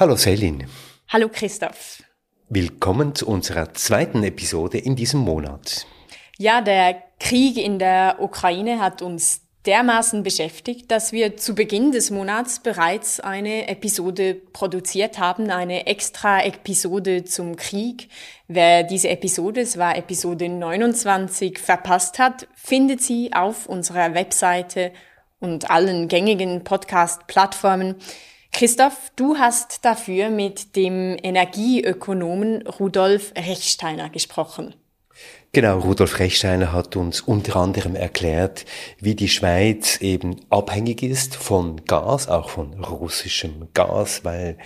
Hallo Selin. Hallo Christoph. Willkommen zu unserer zweiten Episode in diesem Monat. Ja, der Krieg in der Ukraine hat uns dermaßen beschäftigt, dass wir zu Beginn des Monats bereits eine Episode produziert haben, eine extra Episode zum Krieg. Wer diese Episode, es war Episode 29, verpasst hat, findet sie auf unserer Webseite und allen gängigen Podcast-Plattformen. Christoph, du hast dafür mit dem Energieökonomen Rudolf Rechsteiner gesprochen. Genau, Rudolf Rechsteiner hat uns unter anderem erklärt, wie die Schweiz eben abhängig ist von Gas, auch von russischem Gas, weil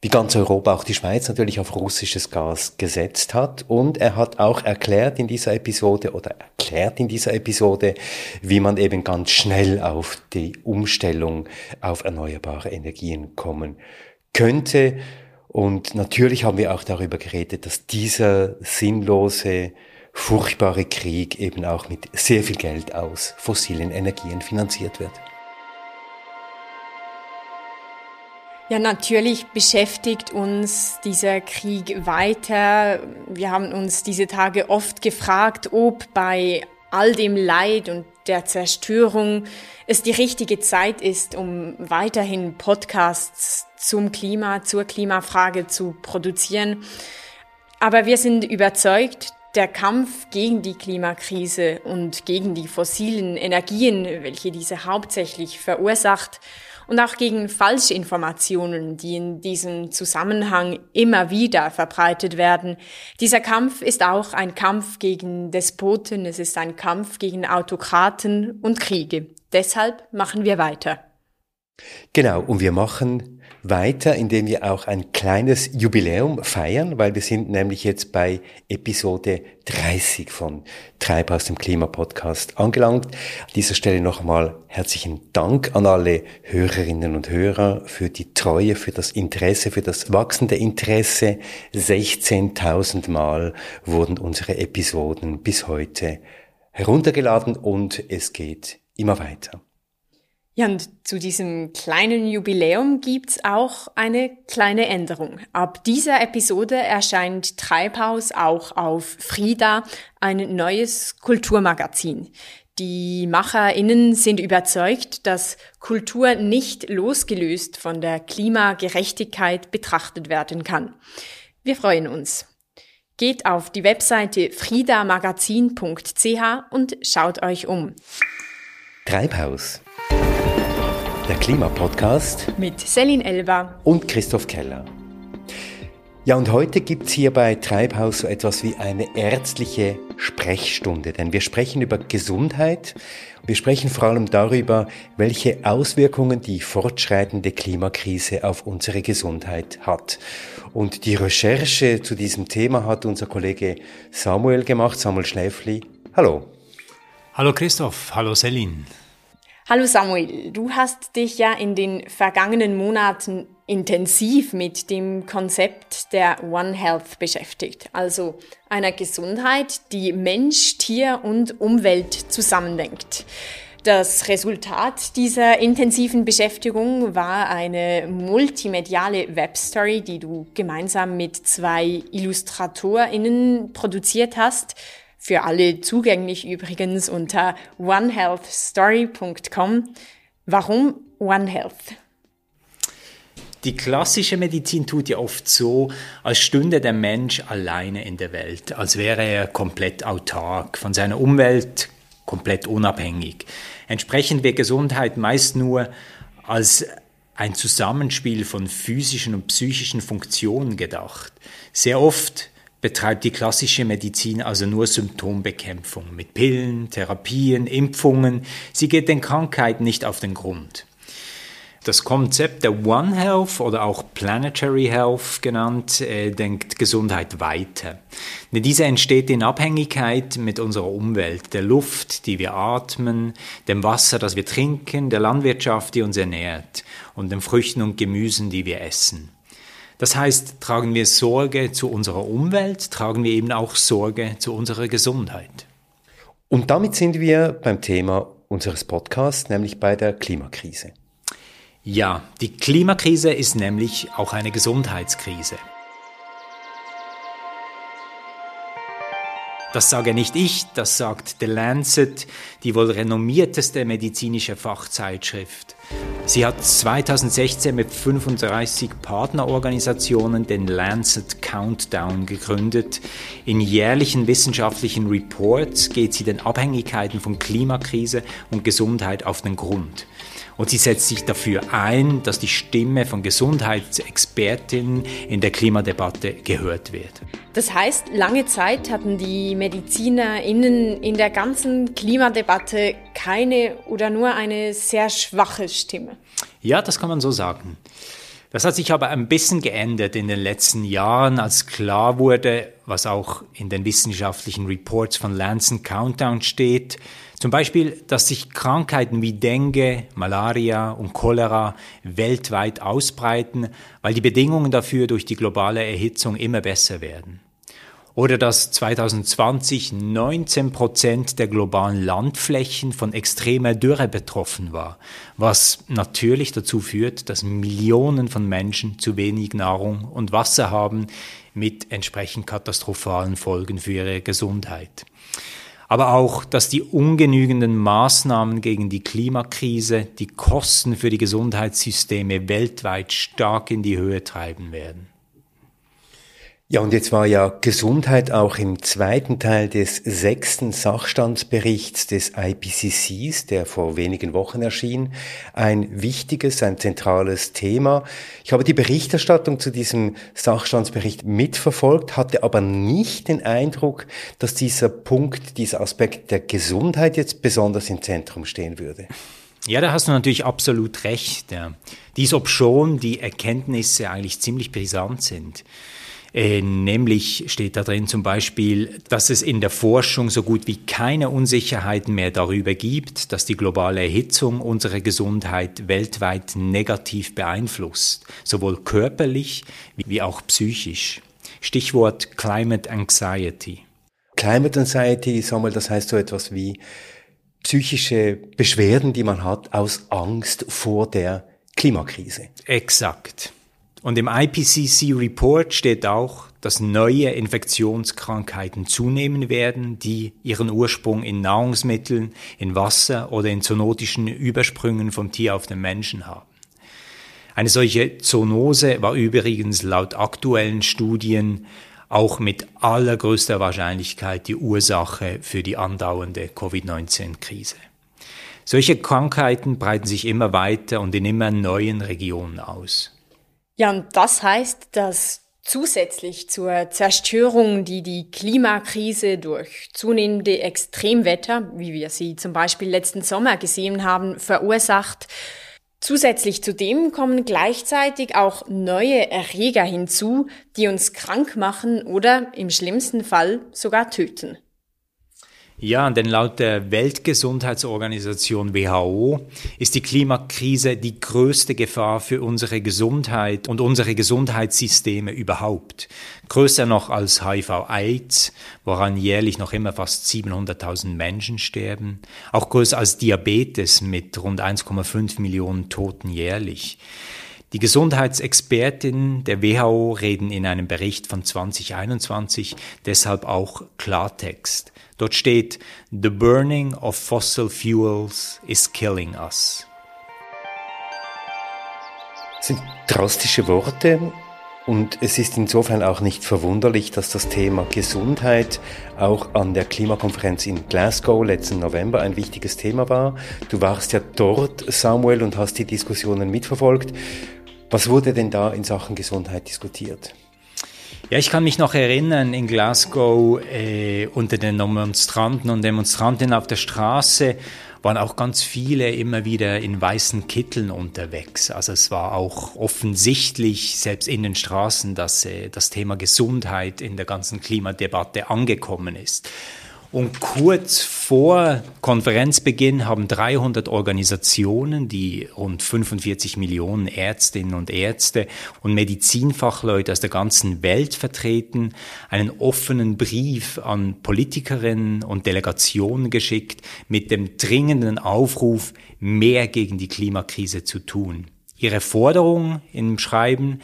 wie ganz Europa auch die Schweiz natürlich auf russisches Gas gesetzt hat. Und er hat auch erklärt in dieser Episode oder erklärt in dieser Episode, wie man eben ganz schnell auf die Umstellung auf erneuerbare Energien kommen könnte. Und natürlich haben wir auch darüber geredet, dass dieser sinnlose, furchtbare Krieg eben auch mit sehr viel Geld aus fossilen Energien finanziert wird. Ja, natürlich beschäftigt uns dieser Krieg weiter. Wir haben uns diese Tage oft gefragt, ob bei all dem Leid und der Zerstörung es die richtige Zeit ist, um weiterhin Podcasts zum Klima, zur Klimafrage zu produzieren. Aber wir sind überzeugt, der Kampf gegen die Klimakrise und gegen die fossilen Energien, welche diese hauptsächlich verursacht, und auch gegen Falschinformationen, die in diesem Zusammenhang immer wieder verbreitet werden. Dieser Kampf ist auch ein Kampf gegen Despoten, es ist ein Kampf gegen Autokraten und Kriege. Deshalb machen wir weiter. Genau, und wir machen weiter, indem wir auch ein kleines Jubiläum feiern, weil wir sind nämlich jetzt bei Episode 30 von Treibhaus dem Klimapodcast angelangt. An dieser Stelle nochmal herzlichen Dank an alle Hörerinnen und Hörer für die Treue, für das Interesse, für das wachsende Interesse. 16.000 Mal wurden unsere Episoden bis heute heruntergeladen und es geht immer weiter. Ja, und zu diesem kleinen Jubiläum gibt's auch eine kleine Änderung. Ab dieser Episode erscheint Treibhaus auch auf Frida, ein neues Kulturmagazin. Die MacherInnen sind überzeugt, dass Kultur nicht losgelöst von der Klimagerechtigkeit betrachtet werden kann. Wir freuen uns. Geht auf die Webseite fridamagazin.ch und schaut euch um. Treibhaus der Klimapodcast mit Selin Elba und Christoph Keller. Ja, und heute gibt's hier bei Treibhaus so etwas wie eine ärztliche Sprechstunde, denn wir sprechen über Gesundheit. Wir sprechen vor allem darüber, welche Auswirkungen die fortschreitende Klimakrise auf unsere Gesundheit hat. Und die Recherche zu diesem Thema hat unser Kollege Samuel gemacht, Samuel Schläfli. Hallo. Hallo Christoph, hallo Selin. Hallo Samuel, du hast dich ja in den vergangenen Monaten intensiv mit dem Konzept der One Health beschäftigt, also einer Gesundheit, die Mensch, Tier und Umwelt zusammendenkt. Das Resultat dieser intensiven Beschäftigung war eine multimediale Webstory, die du gemeinsam mit zwei IllustratorInnen produziert hast, für alle zugänglich übrigens unter onehealthstory.com. Warum One Health? Die klassische Medizin tut ja oft so, als stünde der Mensch alleine in der Welt, als wäre er komplett autark, von seiner Umwelt komplett unabhängig. Entsprechend wird Gesundheit meist nur als ein Zusammenspiel von physischen und psychischen Funktionen gedacht. Sehr oft betreibt die klassische Medizin also nur Symptombekämpfung mit Pillen, Therapien, Impfungen. Sie geht den Krankheiten nicht auf den Grund. Das Konzept der One Health oder auch Planetary Health genannt, äh, denkt Gesundheit weiter. Denn diese entsteht in Abhängigkeit mit unserer Umwelt, der Luft, die wir atmen, dem Wasser, das wir trinken, der Landwirtschaft, die uns ernährt und den Früchten und Gemüsen, die wir essen. Das heißt, tragen wir Sorge zu unserer Umwelt, tragen wir eben auch Sorge zu unserer Gesundheit. Und damit sind wir beim Thema unseres Podcasts, nämlich bei der Klimakrise. Ja, die Klimakrise ist nämlich auch eine Gesundheitskrise. Das sage nicht ich, das sagt The Lancet, die wohl renommierteste medizinische Fachzeitschrift. Sie hat 2016 mit 35 Partnerorganisationen den Lancet Countdown gegründet. In jährlichen wissenschaftlichen Reports geht sie den Abhängigkeiten von Klimakrise und Gesundheit auf den Grund. Und sie setzt sich dafür ein, dass die Stimme von Gesundheitsexpertinnen in der Klimadebatte gehört wird. Das heißt, lange Zeit hatten die MedizinerInnen in der ganzen Klimadebatte keine oder nur eine sehr schwache Stimme. Ja, das kann man so sagen. Das hat sich aber ein bisschen geändert in den letzten Jahren, als klar wurde, was auch in den wissenschaftlichen Reports von Lancet Countdown steht, zum Beispiel, dass sich Krankheiten wie Dengue, Malaria und Cholera weltweit ausbreiten, weil die Bedingungen dafür durch die globale Erhitzung immer besser werden. Oder dass 2020 19 Prozent der globalen Landflächen von extremer Dürre betroffen war, was natürlich dazu führt, dass Millionen von Menschen zu wenig Nahrung und Wasser haben, mit entsprechend katastrophalen Folgen für ihre Gesundheit aber auch, dass die ungenügenden Maßnahmen gegen die Klimakrise die Kosten für die Gesundheitssysteme weltweit stark in die Höhe treiben werden. Ja, und jetzt war ja Gesundheit auch im zweiten Teil des sechsten Sachstandsberichts des IPCCs, der vor wenigen Wochen erschien, ein wichtiges, ein zentrales Thema. Ich habe die Berichterstattung zu diesem Sachstandsbericht mitverfolgt, hatte aber nicht den Eindruck, dass dieser Punkt, dieser Aspekt der Gesundheit jetzt besonders im Zentrum stehen würde. Ja, da hast du natürlich absolut recht. Ja. Dies obschon die Erkenntnisse eigentlich ziemlich brisant sind. Äh, nämlich steht da drin zum Beispiel, dass es in der Forschung so gut wie keine Unsicherheiten mehr darüber gibt, dass die globale Erhitzung unsere Gesundheit weltweit negativ beeinflusst, sowohl körperlich wie auch psychisch. Stichwort Climate Anxiety. Climate Anxiety, sag mal, das heißt so etwas wie psychische Beschwerden, die man hat aus Angst vor der Klimakrise. Exakt. Und im IPCC-Report steht auch, dass neue Infektionskrankheiten zunehmen werden, die ihren Ursprung in Nahrungsmitteln, in Wasser oder in zoonotischen Übersprüngen vom Tier auf den Menschen haben. Eine solche Zoonose war übrigens laut aktuellen Studien auch mit allergrößter Wahrscheinlichkeit die Ursache für die andauernde Covid-19-Krise. Solche Krankheiten breiten sich immer weiter und in immer neuen Regionen aus. Ja, und das heißt, dass zusätzlich zur Zerstörung, die die Klimakrise durch zunehmende Extremwetter, wie wir sie zum Beispiel letzten Sommer gesehen haben, verursacht, Zusätzlich zu dem kommen gleichzeitig auch neue Erreger hinzu, die uns krank machen oder im schlimmsten Fall sogar töten. Ja, denn laut der Weltgesundheitsorganisation WHO ist die Klimakrise die größte Gefahr für unsere Gesundheit und unsere Gesundheitssysteme überhaupt. Größer noch als HIV-Aids, woran jährlich noch immer fast 700.000 Menschen sterben. Auch größer als Diabetes mit rund 1,5 Millionen Toten jährlich. Die Gesundheitsexpertinnen der WHO reden in einem Bericht von 2021 deshalb auch Klartext. Dort steht, The burning of fossil fuels is killing us. Das sind drastische Worte und es ist insofern auch nicht verwunderlich, dass das Thema Gesundheit auch an der Klimakonferenz in Glasgow letzten November ein wichtiges Thema war. Du warst ja dort, Samuel, und hast die Diskussionen mitverfolgt. Was wurde denn da in Sachen Gesundheit diskutiert? Ja, ich kann mich noch erinnern, in Glasgow äh, unter den Demonstranten und Demonstrantinnen auf der Straße waren auch ganz viele immer wieder in weißen Kitteln unterwegs. Also es war auch offensichtlich, selbst in den Straßen, dass äh, das Thema Gesundheit in der ganzen Klimadebatte angekommen ist. Und kurz vor Konferenzbeginn haben 300 Organisationen, die rund 45 Millionen Ärztinnen und Ärzte und Medizinfachleute aus der ganzen Welt vertreten, einen offenen Brief an Politikerinnen und Delegationen geschickt mit dem dringenden Aufruf, mehr gegen die Klimakrise zu tun. ihre Forderung im Schreiben,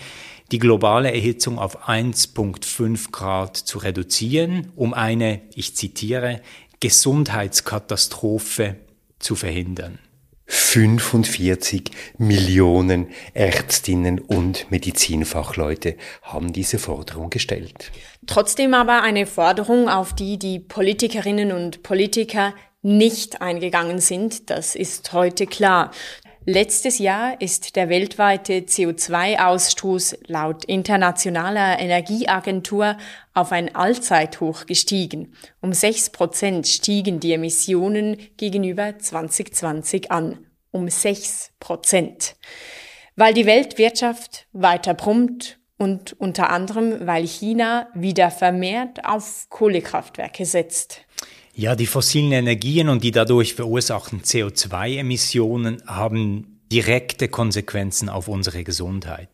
die globale Erhitzung auf 1,5 Grad zu reduzieren, um eine, ich zitiere, Gesundheitskatastrophe zu verhindern. 45 Millionen Ärztinnen und Medizinfachleute haben diese Forderung gestellt. Trotzdem aber eine Forderung, auf die die Politikerinnen und Politiker nicht eingegangen sind, das ist heute klar. Letztes Jahr ist der weltweite CO2-Ausstoß laut Internationaler Energieagentur auf ein Allzeithoch gestiegen. Um sechs Prozent stiegen die Emissionen gegenüber 2020 an. Um sechs Prozent. Weil die Weltwirtschaft weiter brummt und unter anderem, weil China wieder vermehrt auf Kohlekraftwerke setzt. Ja, die fossilen Energien und die dadurch verursachten CO2-Emissionen haben direkte Konsequenzen auf unsere Gesundheit.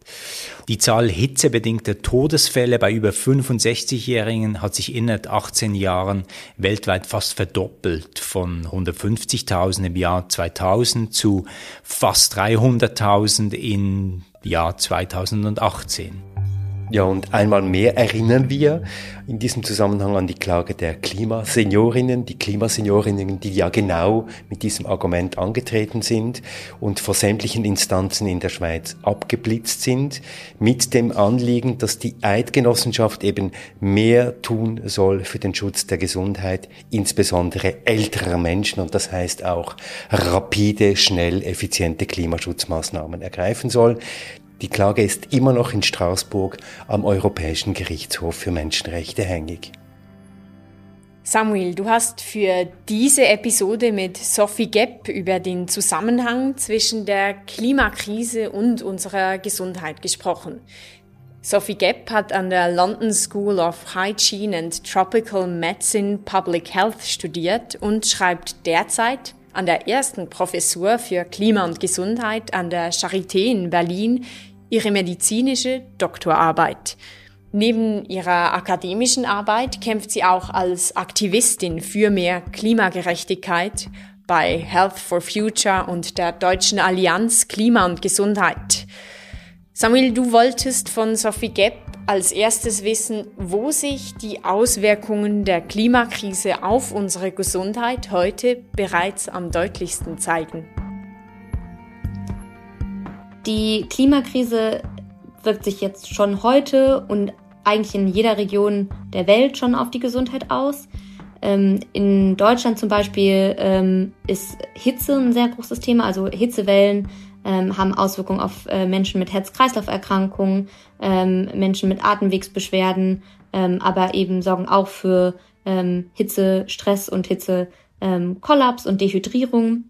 Die Zahl hitzebedingter Todesfälle bei über 65-Jährigen hat sich innerhalb 18 Jahren weltweit fast verdoppelt, von 150.000 im Jahr 2000 zu fast 300.000 im Jahr 2018. Ja, und einmal mehr erinnern wir in diesem Zusammenhang an die Klage der Klimaseniorinnen, die Klimaseniorinnen, die ja genau mit diesem Argument angetreten sind und vor sämtlichen Instanzen in der Schweiz abgeblitzt sind, mit dem Anliegen, dass die Eidgenossenschaft eben mehr tun soll für den Schutz der Gesundheit, insbesondere älterer Menschen und das heißt auch rapide, schnell, effiziente Klimaschutzmaßnahmen ergreifen soll. Die Klage ist immer noch in Straßburg am Europäischen Gerichtshof für Menschenrechte hängig. Samuel, du hast für diese Episode mit Sophie Gepp über den Zusammenhang zwischen der Klimakrise und unserer Gesundheit gesprochen. Sophie Gepp hat an der London School of Hygiene and Tropical Medicine Public Health studiert und schreibt derzeit an der ersten Professur für Klima und Gesundheit an der Charité in Berlin ihre medizinische Doktorarbeit. Neben ihrer akademischen Arbeit kämpft sie auch als Aktivistin für mehr Klimagerechtigkeit bei Health for Future und der Deutschen Allianz Klima und Gesundheit. Samuel, du wolltest von Sophie Gepp als erstes wissen, wo sich die Auswirkungen der Klimakrise auf unsere Gesundheit heute bereits am deutlichsten zeigen. Die Klimakrise wirkt sich jetzt schon heute und eigentlich in jeder Region der Welt schon auf die Gesundheit aus. Ähm, in Deutschland zum Beispiel ähm, ist Hitze ein sehr großes Thema. Also Hitzewellen ähm, haben Auswirkungen auf äh, Menschen mit Herz-Kreislauf-Erkrankungen, Menschen mit Atemwegsbeschwerden, aber eben sorgen auch für Hitze, Stress und Hitze, Kollaps und Dehydrierung.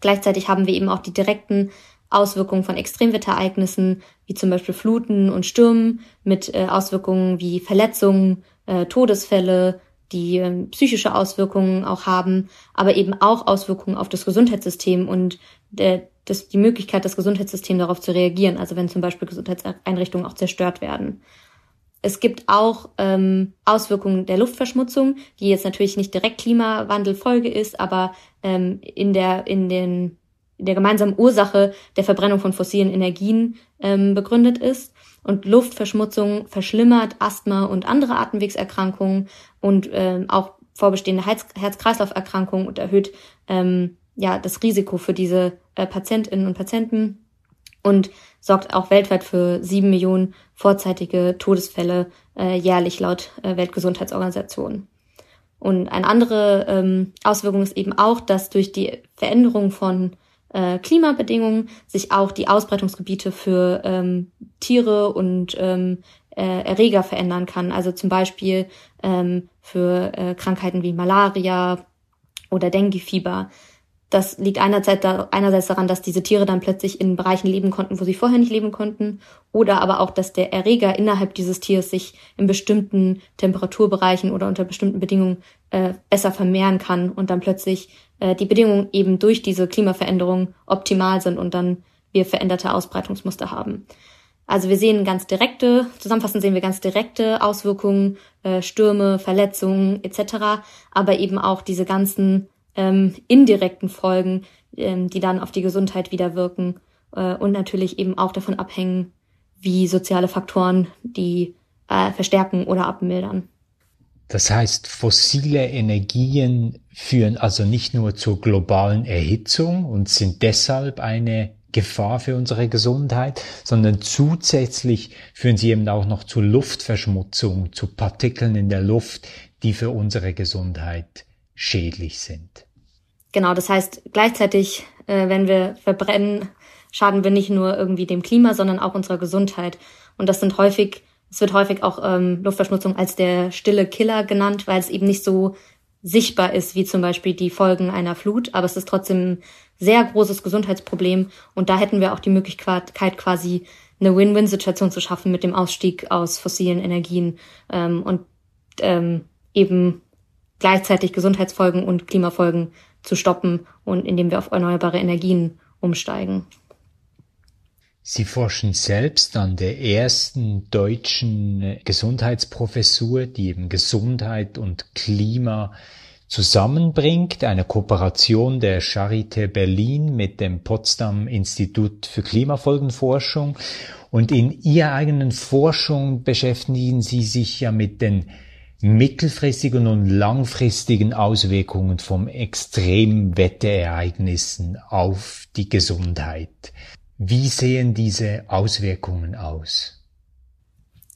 Gleichzeitig haben wir eben auch die direkten Auswirkungen von Extremwetterereignissen wie zum Beispiel Fluten und Stürmen mit äh, Auswirkungen wie Verletzungen, äh, Todesfälle, die äh, psychische Auswirkungen auch haben, aber eben auch Auswirkungen auf das Gesundheitssystem und der, das, die Möglichkeit, das Gesundheitssystem darauf zu reagieren, also wenn zum Beispiel Gesundheitseinrichtungen auch zerstört werden. Es gibt auch ähm, Auswirkungen der Luftverschmutzung, die jetzt natürlich nicht direkt Klimawandelfolge ist, aber ähm, in der in den der gemeinsamen Ursache der Verbrennung von fossilen Energien ähm, begründet ist. Und Luftverschmutzung verschlimmert Asthma und andere Atemwegserkrankungen und ähm, auch vorbestehende Herz-Kreislauf-Erkrankungen und erhöht ähm, ja das Risiko für diese äh, Patientinnen und Patienten und sorgt auch weltweit für sieben Millionen vorzeitige Todesfälle äh, jährlich laut äh, Weltgesundheitsorganisation. Und eine andere ähm, Auswirkung ist eben auch, dass durch die Veränderung von äh, Klimabedingungen sich auch die Ausbreitungsgebiete für ähm, Tiere und ähm, äh, Erreger verändern kann. Also zum Beispiel ähm, für äh, Krankheiten wie Malaria oder Denguefieber das liegt einerseits, da, einerseits daran, dass diese Tiere dann plötzlich in Bereichen leben konnten, wo sie vorher nicht leben konnten, oder aber auch, dass der Erreger innerhalb dieses Tiers sich in bestimmten Temperaturbereichen oder unter bestimmten Bedingungen äh, besser vermehren kann und dann plötzlich äh, die Bedingungen eben durch diese Klimaveränderung optimal sind und dann wir veränderte Ausbreitungsmuster haben. Also wir sehen ganz direkte, zusammenfassend sehen wir ganz direkte Auswirkungen, äh, Stürme, Verletzungen etc., aber eben auch diese ganzen ähm, indirekten Folgen, ähm, die dann auf die Gesundheit wieder wirken äh, und natürlich eben auch davon abhängen, wie soziale Faktoren die äh, verstärken oder abmildern. Das heißt, fossile Energien führen also nicht nur zur globalen Erhitzung und sind deshalb eine Gefahr für unsere Gesundheit, sondern zusätzlich führen sie eben auch noch zu Luftverschmutzung, zu Partikeln in der Luft, die für unsere Gesundheit schädlich sind. Genau, das heißt gleichzeitig, äh, wenn wir verbrennen, schaden wir nicht nur irgendwie dem Klima, sondern auch unserer Gesundheit. Und das sind häufig, es wird häufig auch ähm, Luftverschmutzung als der stille Killer genannt, weil es eben nicht so sichtbar ist, wie zum Beispiel die Folgen einer Flut, aber es ist trotzdem ein sehr großes Gesundheitsproblem und da hätten wir auch die Möglichkeit quasi eine Win-Win-Situation zu schaffen mit dem Ausstieg aus fossilen Energien ähm, und ähm, eben gleichzeitig Gesundheitsfolgen und Klimafolgen zu stoppen und indem wir auf erneuerbare Energien umsteigen. Sie forschen selbst an der ersten deutschen Gesundheitsprofessur, die eben Gesundheit und Klima zusammenbringt, eine Kooperation der Charité Berlin mit dem Potsdam Institut für Klimafolgenforschung. Und in Ihrer eigenen Forschung beschäftigen Sie sich ja mit den mittelfristigen und langfristigen Auswirkungen von Extremwetterereignissen auf die Gesundheit. Wie sehen diese Auswirkungen aus?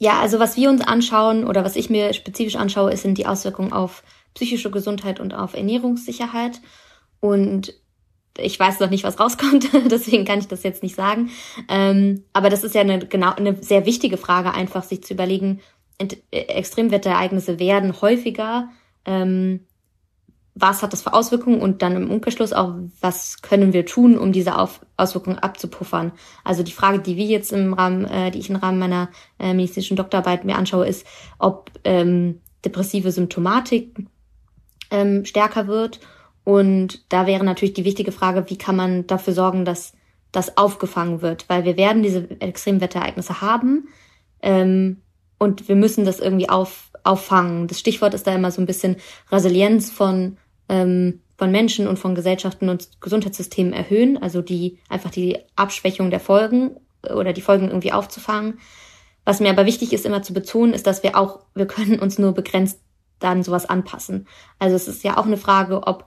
Ja, also was wir uns anschauen oder was ich mir spezifisch anschaue, sind die Auswirkungen auf psychische Gesundheit und auf Ernährungssicherheit. Und ich weiß noch nicht, was rauskommt, deswegen kann ich das jetzt nicht sagen. Ähm, aber das ist ja eine, genau, eine sehr wichtige Frage, einfach sich zu überlegen, Extremwetterereignisse werden häufiger. Ähm, was hat das für Auswirkungen und dann im Umkehrschluss auch, was können wir tun, um diese Auf Auswirkungen abzupuffern. Also die Frage, die wir jetzt im Rahmen, äh, die ich im Rahmen meiner äh, medizinischen Doktorarbeit mir anschaue, ist, ob ähm, depressive Symptomatik ähm, stärker wird. Und da wäre natürlich die wichtige Frage, wie kann man dafür sorgen, dass das aufgefangen wird, weil wir werden diese Extremwetterereignisse haben ähm, und wir müssen das irgendwie auf, auffangen. Das Stichwort ist da immer so ein bisschen Resilienz von ähm, von Menschen und von Gesellschaften und Gesundheitssystemen erhöhen, also die einfach die Abschwächung der Folgen oder die Folgen irgendwie aufzufangen. Was mir aber wichtig ist, immer zu betonen, ist, dass wir auch, wir können uns nur begrenzt dann sowas anpassen. Also es ist ja auch eine Frage, ob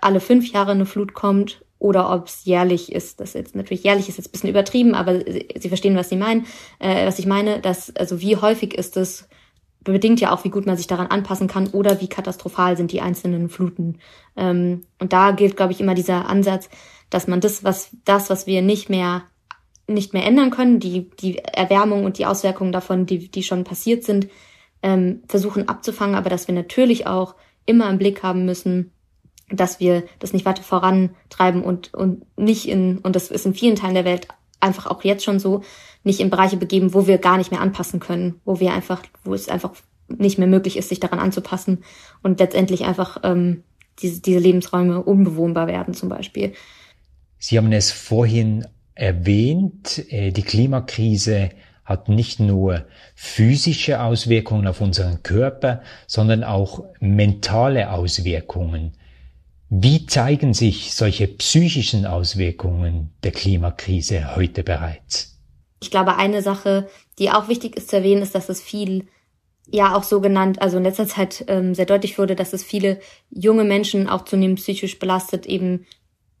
alle fünf Jahre eine Flut kommt oder ob es jährlich ist. Das ist jetzt natürlich jährlich ist jetzt ein bisschen übertrieben, aber Sie, verstehen, was Sie meinen, äh, was ich meine. Dass also wie häufig ist es bedingt ja auch, wie gut man sich daran anpassen kann oder wie katastrophal sind die einzelnen Fluten. Ähm, und da gilt, glaube ich, immer dieser Ansatz, dass man das, was das, was wir nicht mehr nicht mehr ändern können, die die Erwärmung und die Auswirkungen davon, die die schon passiert sind, ähm, versuchen abzufangen, aber dass wir natürlich auch immer im Blick haben müssen, dass wir das nicht weiter vorantreiben und und nicht in und das ist in vielen Teilen der Welt einfach auch jetzt schon so, nicht in Bereiche begeben, wo wir gar nicht mehr anpassen können, wo wir einfach, wo es einfach nicht mehr möglich ist, sich daran anzupassen und letztendlich einfach ähm, diese, diese Lebensräume unbewohnbar werden zum Beispiel. Sie haben es vorhin erwähnt, äh, die Klimakrise hat nicht nur physische Auswirkungen auf unseren Körper, sondern auch mentale Auswirkungen. Wie zeigen sich solche psychischen Auswirkungen der Klimakrise heute bereits? Ich glaube, eine Sache, die auch wichtig ist zu erwähnen, ist, dass es viel, ja auch so genannt, also in letzter Zeit ähm, sehr deutlich wurde, dass es viele junge Menschen auch zunehmend psychisch belastet eben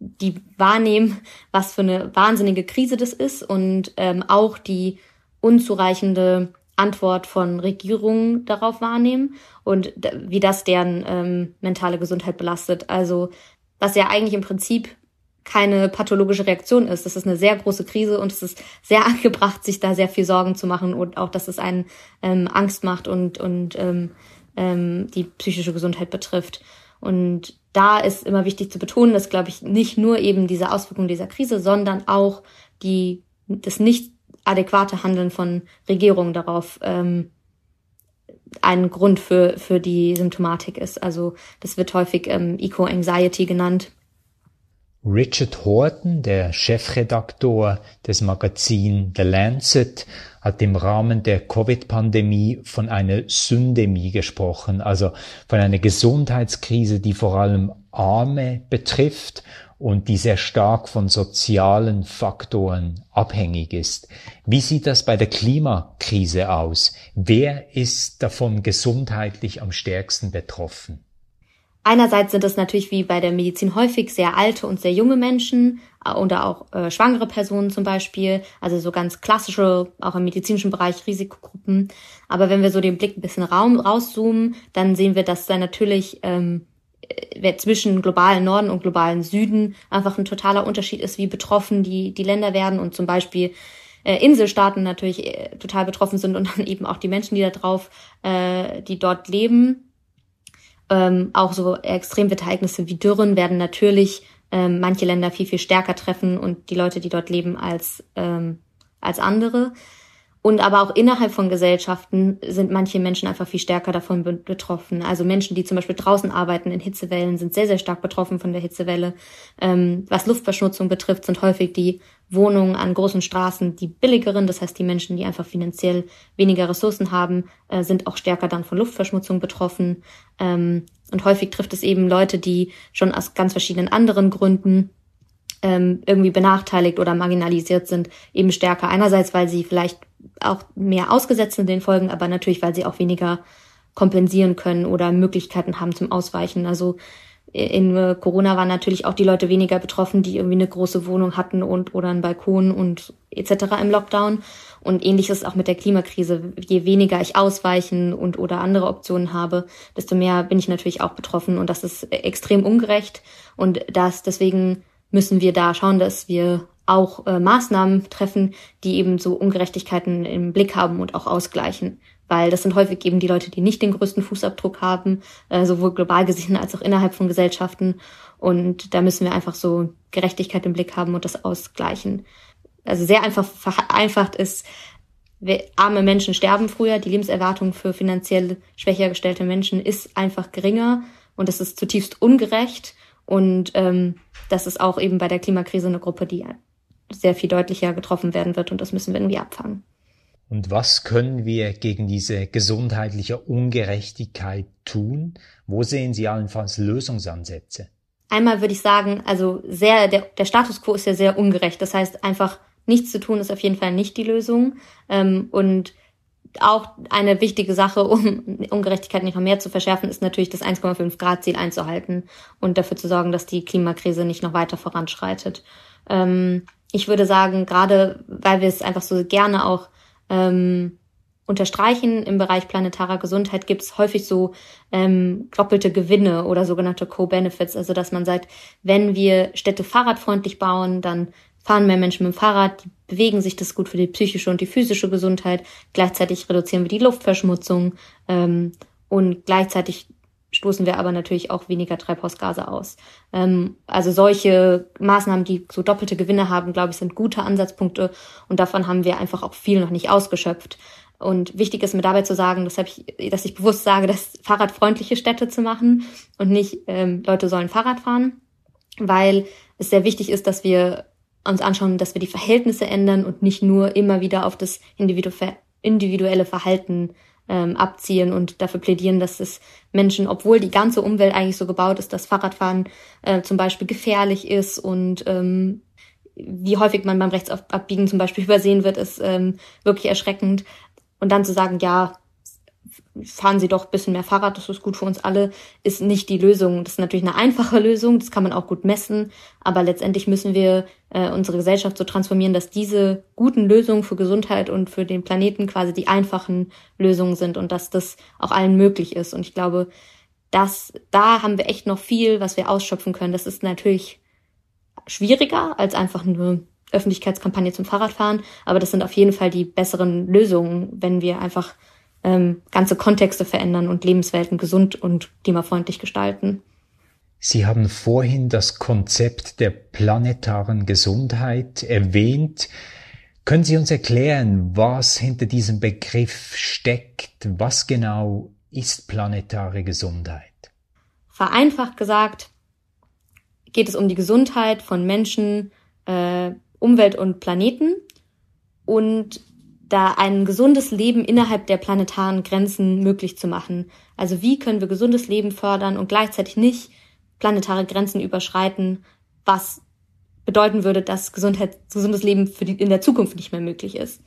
die wahrnehmen, was für eine wahnsinnige Krise das ist und ähm, auch die unzureichende Antwort von Regierungen darauf wahrnehmen und wie das deren ähm, mentale Gesundheit belastet. Also was ja eigentlich im Prinzip keine pathologische Reaktion ist. Das ist eine sehr große Krise und es ist sehr angebracht, sich da sehr viel Sorgen zu machen und auch, dass es einen ähm, Angst macht und, und ähm, ähm, die psychische Gesundheit betrifft. Und da ist immer wichtig zu betonen, dass, glaube ich, nicht nur eben diese Auswirkungen dieser Krise, sondern auch die, das nicht adäquate Handeln von Regierungen darauf ähm, ein Grund für, für die Symptomatik ist. Also das wird häufig ähm, Eco-Anxiety genannt. Richard Horton, der Chefredaktor des Magazin The Lancet, hat im Rahmen der Covid-Pandemie von einer Syndemie gesprochen, also von einer Gesundheitskrise, die vor allem Arme betrifft und die sehr stark von sozialen Faktoren abhängig ist. Wie sieht das bei der Klimakrise aus? Wer ist davon gesundheitlich am stärksten betroffen? Einerseits sind es natürlich wie bei der Medizin häufig sehr alte und sehr junge Menschen äh, oder auch äh, schwangere Personen zum Beispiel, also so ganz klassische, auch im medizinischen Bereich Risikogruppen. Aber wenn wir so den Blick ein bisschen Raum rauszoomen, dann sehen wir, dass da natürlich ähm, äh, zwischen globalen Norden und globalen Süden einfach ein totaler Unterschied ist, wie betroffen die, die Länder werden und zum Beispiel äh, Inselstaaten natürlich äh, total betroffen sind und dann eben auch die Menschen, die da drauf, äh, die dort leben. Ähm, auch so Extremwetterereignisse wie Dürren werden natürlich ähm, manche Länder viel, viel stärker treffen und die Leute, die dort leben, als, ähm, als andere. Und aber auch innerhalb von Gesellschaften sind manche Menschen einfach viel stärker davon betroffen. Also Menschen, die zum Beispiel draußen arbeiten in Hitzewellen, sind sehr, sehr stark betroffen von der Hitzewelle. Ähm, was Luftverschmutzung betrifft, sind häufig die Wohnungen an großen Straßen die billigeren. Das heißt, die Menschen, die einfach finanziell weniger Ressourcen haben, äh, sind auch stärker dann von Luftverschmutzung betroffen. Ähm, und häufig trifft es eben Leute, die schon aus ganz verschiedenen anderen Gründen ähm, irgendwie benachteiligt oder marginalisiert sind, eben stärker. Einerseits, weil sie vielleicht auch mehr ausgesetzt sind den Folgen, aber natürlich, weil sie auch weniger kompensieren können oder Möglichkeiten haben zum Ausweichen. Also in äh, Corona waren natürlich auch die Leute weniger betroffen, die irgendwie eine große Wohnung hatten und oder einen Balkon und etc. im Lockdown. Und ähnlich ist es auch mit der Klimakrise. Je weniger ich ausweichen und oder andere Optionen habe, desto mehr bin ich natürlich auch betroffen. Und das ist extrem ungerecht. Und das deswegen müssen wir da schauen, dass wir auch äh, Maßnahmen treffen, die eben so Ungerechtigkeiten im Blick haben und auch ausgleichen. Weil das sind häufig eben die Leute, die nicht den größten Fußabdruck haben, äh, sowohl global gesehen als auch innerhalb von Gesellschaften. Und da müssen wir einfach so Gerechtigkeit im Blick haben und das ausgleichen. Also sehr einfach vereinfacht ist, arme Menschen sterben früher, die Lebenserwartung für finanziell schwächer gestellte Menschen ist einfach geringer und das ist zutiefst ungerecht. Und ähm, das ist auch eben bei der Klimakrise eine Gruppe, die sehr viel deutlicher getroffen werden wird und das müssen wir irgendwie abfangen. Und was können wir gegen diese gesundheitliche Ungerechtigkeit tun? Wo sehen Sie allenfalls Lösungsansätze? Einmal würde ich sagen, also sehr, der, der Status quo ist ja sehr ungerecht. Das heißt, einfach nichts zu tun ist auf jeden Fall nicht die Lösung. Ähm, und auch eine wichtige Sache, um Ungerechtigkeit nicht noch mehr zu verschärfen, ist natürlich das 1,5 Grad Ziel einzuhalten und dafür zu sorgen, dass die Klimakrise nicht noch weiter voranschreitet. Ähm, ich würde sagen, gerade weil wir es einfach so gerne auch ähm, unterstreichen, im Bereich planetarer Gesundheit gibt es häufig so ähm, doppelte Gewinne oder sogenannte Co-Benefits. Also dass man sagt, wenn wir Städte fahrradfreundlich bauen, dann fahren mehr Menschen mit dem Fahrrad, die bewegen sich, das gut für die psychische und die physische Gesundheit. Gleichzeitig reduzieren wir die Luftverschmutzung ähm, und gleichzeitig stoßen wir aber natürlich auch weniger Treibhausgase aus. Ähm, also solche Maßnahmen, die so doppelte Gewinne haben, glaube ich, sind gute Ansatzpunkte und davon haben wir einfach auch viel noch nicht ausgeschöpft. Und wichtig ist mir dabei zu sagen, dass ich, dass ich bewusst sage, dass fahrradfreundliche Städte zu machen und nicht ähm, Leute sollen Fahrrad fahren, weil es sehr wichtig ist, dass wir uns anschauen, dass wir die Verhältnisse ändern und nicht nur immer wieder auf das individuelle Verhalten ähm, abziehen und dafür plädieren, dass es Menschen, obwohl die ganze Umwelt eigentlich so gebaut ist, dass Fahrradfahren äh, zum Beispiel gefährlich ist und ähm, wie häufig man beim Rechtsabbiegen zum Beispiel übersehen wird, ist ähm, wirklich erschreckend. Und dann zu sagen, ja, fahren Sie doch ein bisschen mehr Fahrrad, das ist gut für uns alle, ist nicht die Lösung. Das ist natürlich eine einfache Lösung, das kann man auch gut messen, aber letztendlich müssen wir äh, unsere Gesellschaft so transformieren, dass diese guten Lösungen für Gesundheit und für den Planeten quasi die einfachen Lösungen sind und dass das auch allen möglich ist. Und ich glaube, dass da haben wir echt noch viel, was wir ausschöpfen können. Das ist natürlich schwieriger als einfach eine Öffentlichkeitskampagne zum Fahrradfahren, aber das sind auf jeden Fall die besseren Lösungen, wenn wir einfach ähm, ganze Kontexte verändern und Lebenswelten gesund und klimafreundlich gestalten. Sie haben vorhin das Konzept der planetaren Gesundheit erwähnt. Können Sie uns erklären, was hinter diesem Begriff steckt? Was genau ist planetare Gesundheit? Vereinfacht gesagt geht es um die Gesundheit von Menschen, äh, Umwelt und Planeten und da ein gesundes Leben innerhalb der planetaren Grenzen möglich zu machen. Also wie können wir gesundes Leben fördern und gleichzeitig nicht planetare Grenzen überschreiten, was bedeuten würde, dass Gesundheit, gesundes Leben für die, in der Zukunft nicht mehr möglich ist.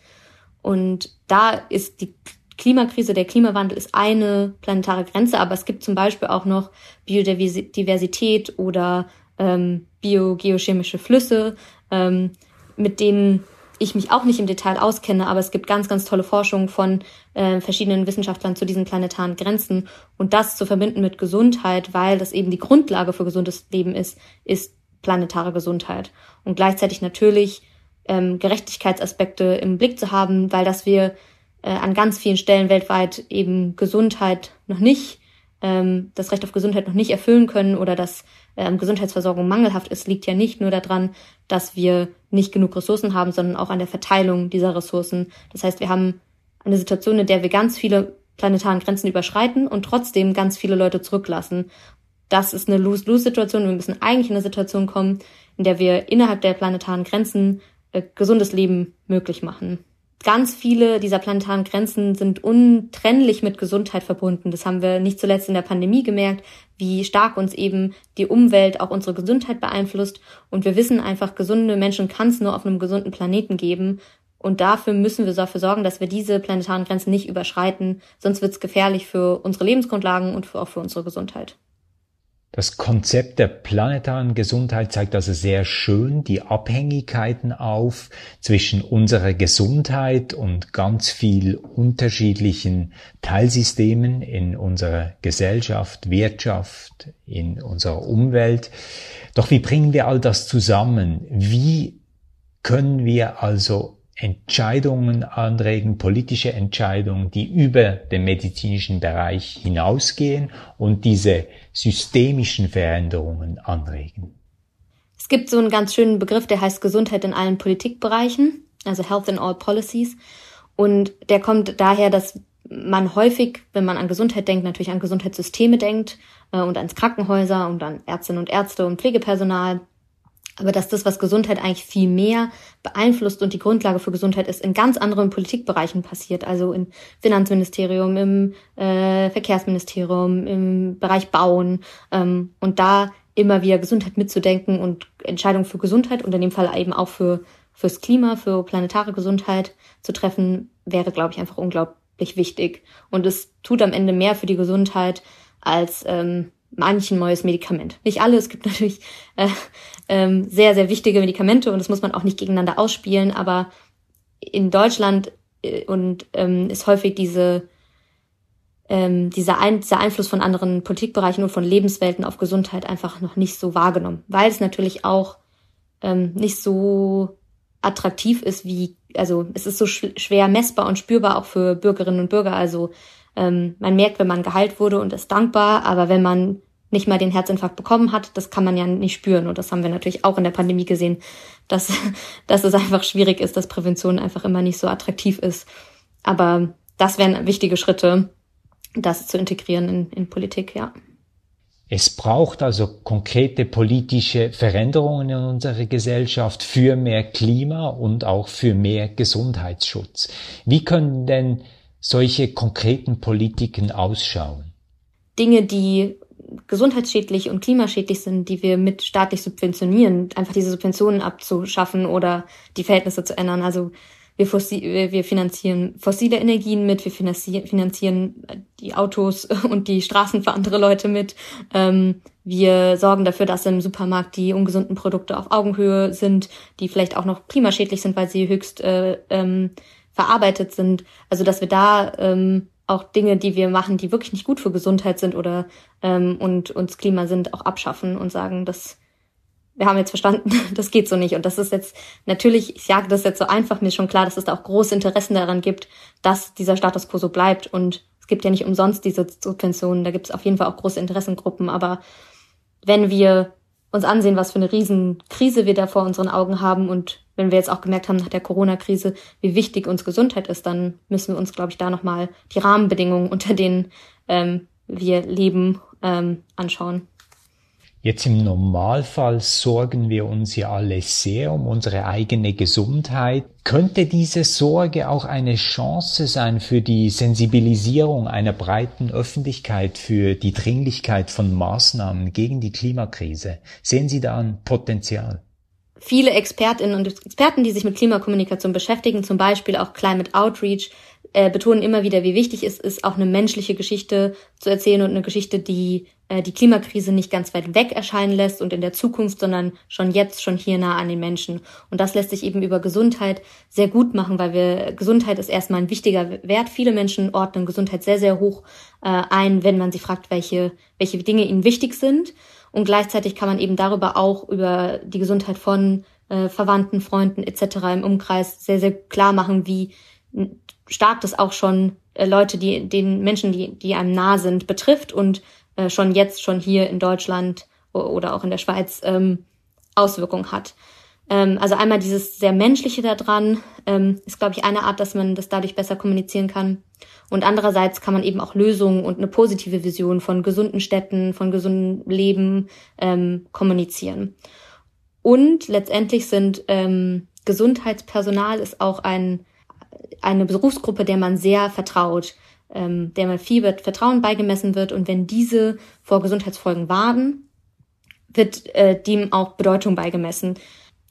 Und da ist die Klimakrise, der Klimawandel ist eine planetare Grenze, aber es gibt zum Beispiel auch noch Biodiversität oder ähm, biogeochemische Flüsse, ähm, mit denen ich mich auch nicht im Detail auskenne, aber es gibt ganz, ganz tolle Forschung von äh, verschiedenen Wissenschaftlern zu diesen planetaren Grenzen. Und das zu verbinden mit Gesundheit, weil das eben die Grundlage für gesundes Leben ist, ist planetare Gesundheit. Und gleichzeitig natürlich ähm, Gerechtigkeitsaspekte im Blick zu haben, weil dass wir äh, an ganz vielen Stellen weltweit eben Gesundheit noch nicht, ähm, das Recht auf Gesundheit noch nicht erfüllen können oder dass ähm, Gesundheitsversorgung mangelhaft ist, liegt ja nicht nur daran, dass wir nicht genug Ressourcen haben, sondern auch an der Verteilung dieser Ressourcen. Das heißt, wir haben eine Situation, in der wir ganz viele planetaren Grenzen überschreiten und trotzdem ganz viele Leute zurücklassen. Das ist eine Lose-Lose-Situation. Wir müssen eigentlich in eine Situation kommen, in der wir innerhalb der planetaren Grenzen äh, gesundes Leben möglich machen ganz viele dieser planetaren Grenzen sind untrennlich mit Gesundheit verbunden. Das haben wir nicht zuletzt in der Pandemie gemerkt, wie stark uns eben die Umwelt auch unsere Gesundheit beeinflusst. Und wir wissen einfach, gesunde Menschen kann es nur auf einem gesunden Planeten geben. Und dafür müssen wir dafür sorgen, dass wir diese planetaren Grenzen nicht überschreiten. Sonst wird es gefährlich für unsere Lebensgrundlagen und auch für unsere Gesundheit. Das Konzept der planetaren Gesundheit zeigt also sehr schön die Abhängigkeiten auf zwischen unserer Gesundheit und ganz viel unterschiedlichen Teilsystemen in unserer Gesellschaft, Wirtschaft, in unserer Umwelt. Doch wie bringen wir all das zusammen? Wie können wir also Entscheidungen anregen, politische Entscheidungen, die über den medizinischen Bereich hinausgehen und diese systemischen Veränderungen anregen. Es gibt so einen ganz schönen Begriff, der heißt Gesundheit in allen Politikbereichen, also Health in all Policies. Und der kommt daher, dass man häufig, wenn man an Gesundheit denkt, natürlich an Gesundheitssysteme denkt äh, und ans Krankenhäuser und an Ärztinnen und Ärzte und Pflegepersonal aber dass das, was Gesundheit eigentlich viel mehr beeinflusst und die Grundlage für Gesundheit ist, in ganz anderen Politikbereichen passiert, also im Finanzministerium, im äh, Verkehrsministerium, im Bereich Bauen ähm, und da immer wieder Gesundheit mitzudenken und Entscheidungen für Gesundheit und in dem Fall eben auch für fürs Klima, für planetare Gesundheit zu treffen, wäre, glaube ich, einfach unglaublich wichtig. Und es tut am Ende mehr für die Gesundheit als ähm, manchen neues Medikament. Nicht alle, es gibt natürlich äh, ähm, sehr, sehr wichtige Medikamente und das muss man auch nicht gegeneinander ausspielen, aber in Deutschland äh, und ähm, ist häufig diese ähm, dieser, Ein dieser Einfluss von anderen Politikbereichen und von Lebenswelten auf Gesundheit einfach noch nicht so wahrgenommen, weil es natürlich auch ähm, nicht so attraktiv ist wie, also es ist so sch schwer messbar und spürbar auch für Bürgerinnen und Bürger. Also ähm, man merkt, wenn man geheilt wurde und ist dankbar, aber wenn man nicht mal den Herzinfarkt bekommen hat, das kann man ja nicht spüren. Und das haben wir natürlich auch in der Pandemie gesehen, dass, dass es einfach schwierig ist, dass Prävention einfach immer nicht so attraktiv ist. Aber das wären wichtige Schritte, das zu integrieren in, in Politik, ja. Es braucht also konkrete politische Veränderungen in unserer Gesellschaft für mehr Klima und auch für mehr Gesundheitsschutz. Wie können denn solche konkreten Politiken ausschauen? Dinge, die gesundheitsschädlich und klimaschädlich sind, die wir mit staatlich subventionieren, einfach diese Subventionen abzuschaffen oder die Verhältnisse zu ändern. Also wir, wir finanzieren fossile Energien mit, wir finanzieren die Autos und die Straßen für andere Leute mit. Ähm, wir sorgen dafür, dass im Supermarkt die ungesunden Produkte auf Augenhöhe sind, die vielleicht auch noch klimaschädlich sind, weil sie höchst äh, ähm, verarbeitet sind. Also dass wir da ähm, auch Dinge, die wir machen, die wirklich nicht gut für Gesundheit sind oder ähm, und uns Klima sind, auch abschaffen und sagen, dass wir haben jetzt verstanden, das geht so nicht. Und das ist jetzt natürlich, ich sage das jetzt so einfach, mir ist schon klar, dass es da auch große Interessen daran gibt, dass dieser Status quo so bleibt. Und es gibt ja nicht umsonst diese Subventionen, da gibt es auf jeden Fall auch große Interessengruppen. Aber wenn wir uns ansehen, was für eine Riesenkrise wir da vor unseren Augen haben und wenn wir jetzt auch gemerkt haben nach der Corona-Krise, wie wichtig uns Gesundheit ist, dann müssen wir uns, glaube ich, da nochmal die Rahmenbedingungen, unter denen ähm, wir leben, ähm, anschauen. Jetzt im Normalfall sorgen wir uns ja alle sehr um unsere eigene Gesundheit. Könnte diese Sorge auch eine Chance sein für die Sensibilisierung einer breiten Öffentlichkeit für die Dringlichkeit von Maßnahmen gegen die Klimakrise? Sehen Sie da ein Potenzial? Viele Expertinnen und Experten, die sich mit Klimakommunikation beschäftigen, zum Beispiel auch Climate Outreach, äh, betonen immer wieder, wie wichtig es ist, auch eine menschliche Geschichte zu erzählen und eine Geschichte, die äh, die Klimakrise nicht ganz weit weg erscheinen lässt und in der Zukunft, sondern schon jetzt, schon hier nah an den Menschen. Und das lässt sich eben über Gesundheit sehr gut machen, weil wir Gesundheit ist erstmal ein wichtiger Wert. Viele Menschen ordnen Gesundheit sehr, sehr hoch äh, ein, wenn man sie fragt, welche, welche Dinge ihnen wichtig sind. Und gleichzeitig kann man eben darüber auch über die Gesundheit von äh, Verwandten, Freunden etc. im Umkreis sehr, sehr klar machen, wie stark das auch schon äh, Leute, die den Menschen, die, die einem nah sind, betrifft und äh, schon jetzt, schon hier in Deutschland oder auch in der Schweiz ähm, Auswirkungen hat. Ähm, also einmal dieses sehr menschliche daran ähm, ist, glaube ich, eine Art, dass man das dadurch besser kommunizieren kann. Und andererseits kann man eben auch Lösungen und eine positive Vision von gesunden Städten, von gesundem Leben ähm, kommunizieren. Und letztendlich sind ähm, Gesundheitspersonal ist auch ein eine Berufsgruppe, der man sehr vertraut, ähm, der man viel Vertrauen beigemessen wird. Und wenn diese vor Gesundheitsfolgen warnen, wird äh, dem auch Bedeutung beigemessen.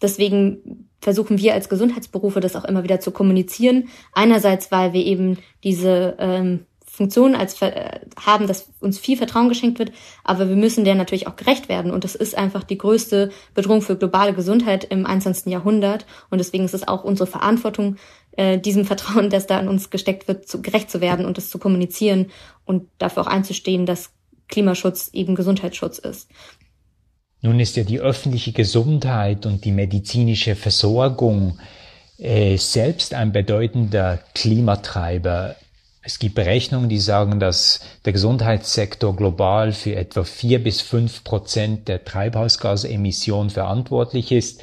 Deswegen versuchen wir als Gesundheitsberufe das auch immer wieder zu kommunizieren. Einerseits, weil wir eben diese ähm, Funktion als äh, haben, dass uns viel Vertrauen geschenkt wird, aber wir müssen der natürlich auch gerecht werden und das ist einfach die größte Bedrohung für globale Gesundheit im 21. Jahrhundert und deswegen ist es auch unsere Verantwortung, äh, diesem Vertrauen, das da an uns gesteckt wird, zu, gerecht zu werden und das zu kommunizieren und dafür auch einzustehen, dass Klimaschutz eben Gesundheitsschutz ist. Nun ist ja die öffentliche Gesundheit und die medizinische Versorgung äh, selbst ein bedeutender Klimatreiber. Es gibt Berechnungen, die sagen, dass der Gesundheitssektor global für etwa vier bis fünf Prozent der Treibhausgasemissionen verantwortlich ist.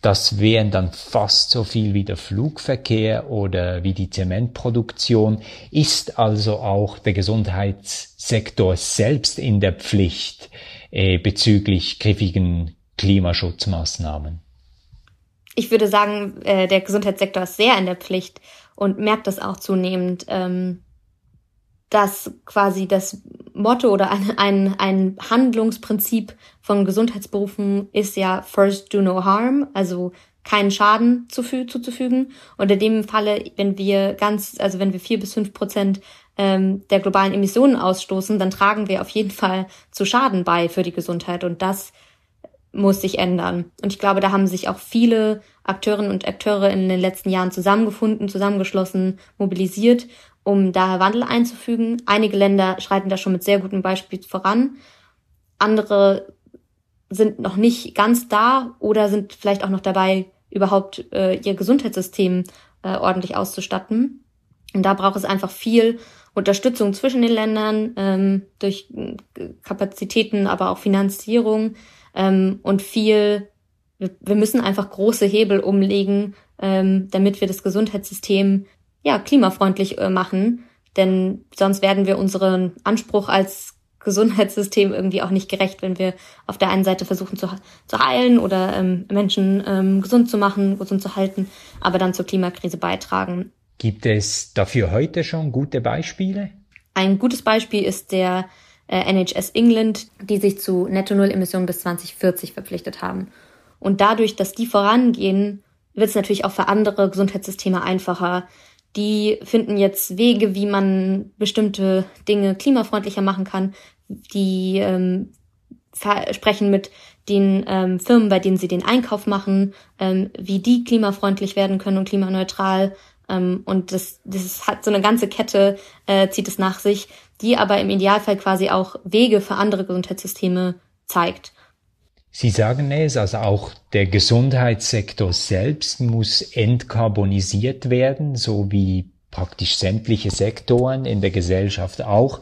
Das wären dann fast so viel wie der Flugverkehr oder wie die Zementproduktion. Ist also auch der Gesundheitssektor selbst in der Pflicht äh, bezüglich griffigen Klimaschutzmaßnahmen? Ich würde sagen, äh, der Gesundheitssektor ist sehr in der Pflicht und merkt das auch zunehmend, ähm, dass quasi das Motto oder ein, ein, ein Handlungsprinzip von Gesundheitsberufen ist ja first do no harm, also keinen Schaden zuzufügen. Und in dem Falle, wenn wir ganz, also wenn wir vier bis fünf Prozent ähm, der globalen Emissionen ausstoßen, dann tragen wir auf jeden Fall zu Schaden bei für die Gesundheit. Und das muss sich ändern. Und ich glaube, da haben sich auch viele Akteurinnen und Akteure in den letzten Jahren zusammengefunden, zusammengeschlossen, mobilisiert, um da Wandel einzufügen. Einige Länder schreiten da schon mit sehr gutem Beispiel voran. Andere sind noch nicht ganz da oder sind vielleicht auch noch dabei, überhaupt äh, ihr Gesundheitssystem äh, ordentlich auszustatten. Und da braucht es einfach viel Unterstützung zwischen den Ländern ähm, durch äh, Kapazitäten, aber auch Finanzierung ähm, und viel, wir müssen einfach große Hebel umlegen, ähm, damit wir das Gesundheitssystem ja klimafreundlich äh, machen. Denn sonst werden wir unseren Anspruch als Gesundheitssystem irgendwie auch nicht gerecht, wenn wir auf der einen Seite versuchen zu, zu heilen oder ähm, Menschen ähm, gesund zu machen, gesund zu halten, aber dann zur Klimakrise beitragen. Gibt es dafür heute schon gute Beispiele? Ein gutes Beispiel ist der äh, NHS England, die sich zu Netto-Null-Emissionen bis 2040 verpflichtet haben. Und dadurch, dass die vorangehen, wird es natürlich auch für andere Gesundheitssysteme einfacher. Die finden jetzt Wege, wie man bestimmte Dinge klimafreundlicher machen kann. Die ähm, sprechen mit den ähm, Firmen, bei denen sie den Einkauf machen, ähm, wie die klimafreundlich werden können und klimaneutral. Ähm, und das, das hat so eine ganze Kette, äh, zieht es nach sich, die aber im Idealfall quasi auch Wege für andere Gesundheitssysteme zeigt. Sie sagen es, also auch der Gesundheitssektor selbst muss entkarbonisiert werden, so wie praktisch sämtliche Sektoren in der Gesellschaft auch.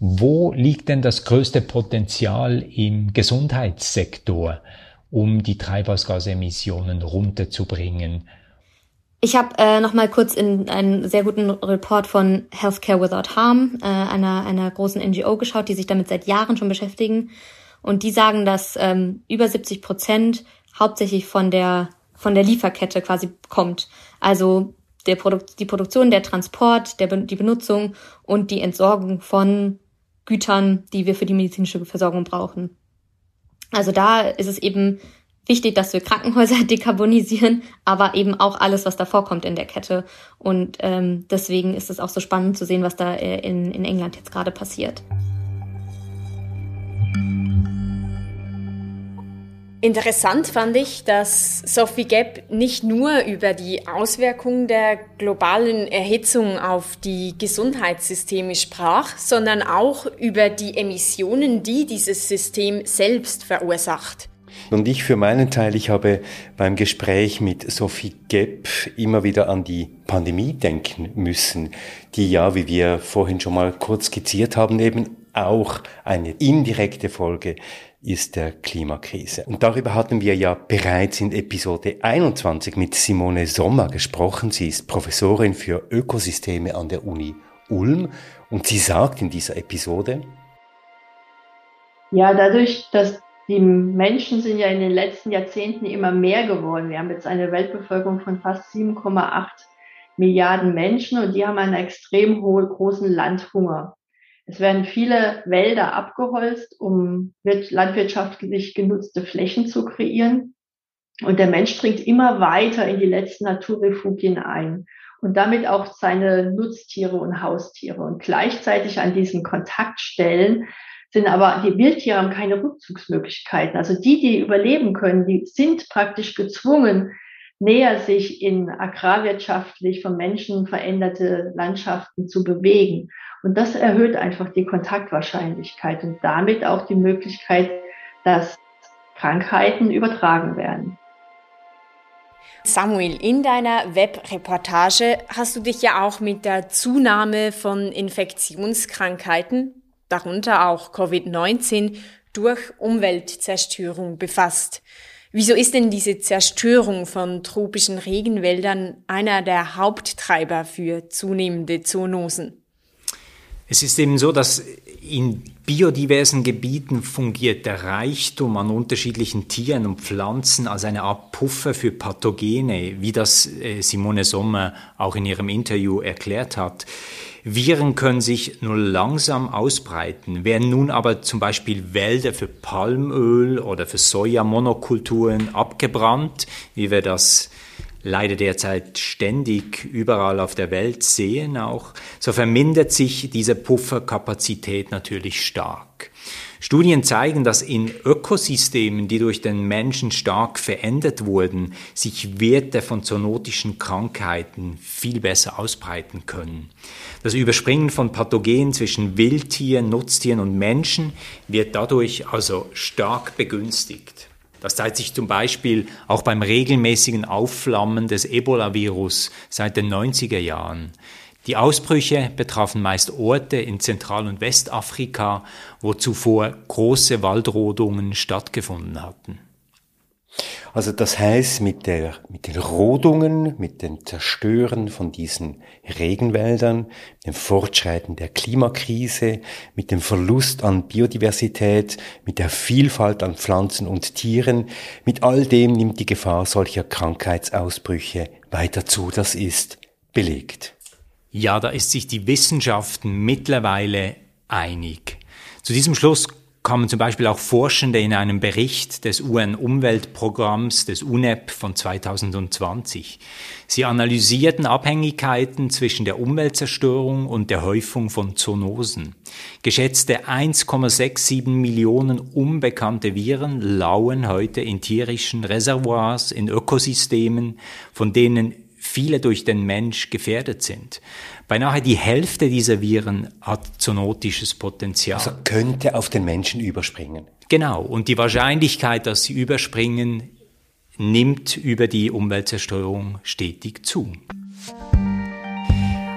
Wo liegt denn das größte Potenzial im Gesundheitssektor, um die Treibhausgasemissionen runterzubringen? Ich habe äh, noch mal kurz in einen sehr guten Report von Healthcare Without Harm, äh, einer, einer großen NGO, geschaut, die sich damit seit Jahren schon beschäftigen. Und die sagen, dass ähm, über 70 Prozent hauptsächlich von der, von der Lieferkette quasi kommt. Also der Produkt, die Produktion, der Transport, der, die Benutzung und die Entsorgung von Gütern, die wir für die medizinische Versorgung brauchen. Also da ist es eben wichtig, dass wir Krankenhäuser dekarbonisieren, aber eben auch alles, was davor kommt in der Kette. Und ähm, deswegen ist es auch so spannend zu sehen, was da äh, in, in England jetzt gerade passiert. Interessant fand ich, dass Sophie Gepp nicht nur über die Auswirkungen der globalen Erhitzung auf die Gesundheitssysteme sprach, sondern auch über die Emissionen, die dieses System selbst verursacht. Und ich für meinen Teil, ich habe beim Gespräch mit Sophie Gepp immer wieder an die Pandemie denken müssen, die ja, wie wir vorhin schon mal kurz skizziert haben, eben auch eine indirekte Folge ist der Klimakrise. Und darüber hatten wir ja bereits in Episode 21 mit Simone Sommer gesprochen. Sie ist Professorin für Ökosysteme an der Uni Ulm und sie sagt in dieser Episode, ja, dadurch, dass die Menschen sind ja in den letzten Jahrzehnten immer mehr geworden. Wir haben jetzt eine Weltbevölkerung von fast 7,8 Milliarden Menschen und die haben einen extrem hohen, großen Landhunger. Es werden viele Wälder abgeholzt, um landwirtschaftlich genutzte Flächen zu kreieren. Und der Mensch dringt immer weiter in die letzten Naturrefugien ein und damit auch seine Nutztiere und Haustiere. Und gleichzeitig an diesen Kontaktstellen sind aber die Wildtiere haben keine Rückzugsmöglichkeiten. Also die, die überleben können, die sind praktisch gezwungen, näher sich in agrarwirtschaftlich von Menschen veränderte Landschaften zu bewegen. Und das erhöht einfach die Kontaktwahrscheinlichkeit und damit auch die Möglichkeit, dass Krankheiten übertragen werden. Samuel, in deiner Webreportage hast du dich ja auch mit der Zunahme von Infektionskrankheiten, darunter auch Covid-19, durch Umweltzerstörung befasst. Wieso ist denn diese Zerstörung von tropischen Regenwäldern einer der Haupttreiber für zunehmende Zoonosen? Es ist eben so, dass in biodiversen Gebieten fungiert der Reichtum an unterschiedlichen Tieren und Pflanzen als eine Art Puffer für Pathogene, wie das äh, Simone Sommer auch in ihrem Interview erklärt hat. Viren können sich nur langsam ausbreiten. Werden nun aber zum Beispiel Wälder für Palmöl oder für Sojamonokulturen abgebrannt, wie wir das leider derzeit ständig überall auf der Welt sehen auch, so vermindert sich diese Pufferkapazität natürlich stark. Studien zeigen, dass in Ökosystemen, die durch den Menschen stark verändert wurden, sich Werte von zoonotischen Krankheiten viel besser ausbreiten können. Das Überspringen von Pathogenen zwischen Wildtieren, Nutztieren und Menschen wird dadurch also stark begünstigt. Das zeigt sich zum Beispiel auch beim regelmäßigen Aufflammen des Ebola-Virus seit den 90er Jahren. Die Ausbrüche betrafen meist Orte in Zentral- und Westafrika, wo zuvor große Waldrodungen stattgefunden hatten. Also das heißt, mit, der, mit den Rodungen, mit dem Zerstören von diesen Regenwäldern, dem Fortschreiten der Klimakrise, mit dem Verlust an Biodiversität, mit der Vielfalt an Pflanzen und Tieren, mit all dem nimmt die Gefahr solcher Krankheitsausbrüche weiter zu. Das ist belegt. Ja, da ist sich die Wissenschaft mittlerweile einig. Zu diesem Schluss kamen zum Beispiel auch Forschende in einem Bericht des UN-Umweltprogramms des UNEP von 2020. Sie analysierten Abhängigkeiten zwischen der Umweltzerstörung und der Häufung von Zoonosen. Geschätzte 1,67 Millionen unbekannte Viren lauern heute in tierischen Reservoirs, in Ökosystemen, von denen viele durch den Mensch gefährdet sind. Beinahe die Hälfte dieser Viren hat zoonotisches Potenzial. Also könnte auf den Menschen überspringen. Genau. Und die Wahrscheinlichkeit, dass sie überspringen, nimmt über die Umweltzerstörung stetig zu.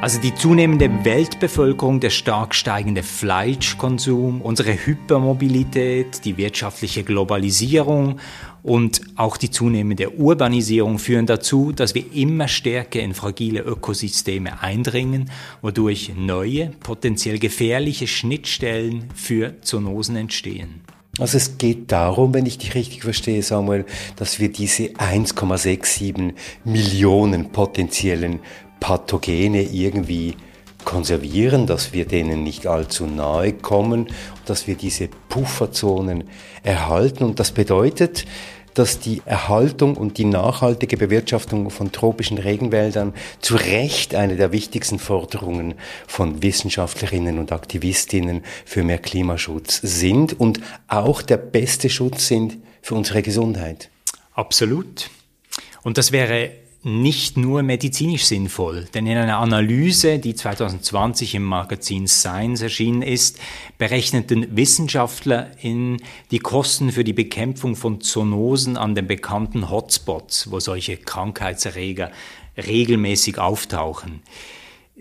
Also die zunehmende Weltbevölkerung, der stark steigende Fleischkonsum, unsere Hypermobilität, die wirtschaftliche Globalisierung und auch die zunehmende Urbanisierung führen dazu, dass wir immer stärker in fragile Ökosysteme eindringen, wodurch neue, potenziell gefährliche Schnittstellen für Zoonosen entstehen. Also es geht darum, wenn ich dich richtig verstehe, Samuel, dass wir diese 1,67 Millionen potenziellen Pathogene irgendwie konservieren, dass wir denen nicht allzu nahe kommen, dass wir diese Pufferzonen erhalten. Und das bedeutet, dass die Erhaltung und die nachhaltige Bewirtschaftung von tropischen Regenwäldern zu Recht eine der wichtigsten Forderungen von Wissenschaftlerinnen und Aktivistinnen für mehr Klimaschutz sind und auch der beste Schutz sind für unsere Gesundheit. Absolut. Und das wäre nicht nur medizinisch sinnvoll, denn in einer Analyse, die 2020 im Magazin Science erschienen ist, berechneten Wissenschaftler in die Kosten für die Bekämpfung von Zoonosen an den bekannten Hotspots, wo solche Krankheitserreger regelmäßig auftauchen.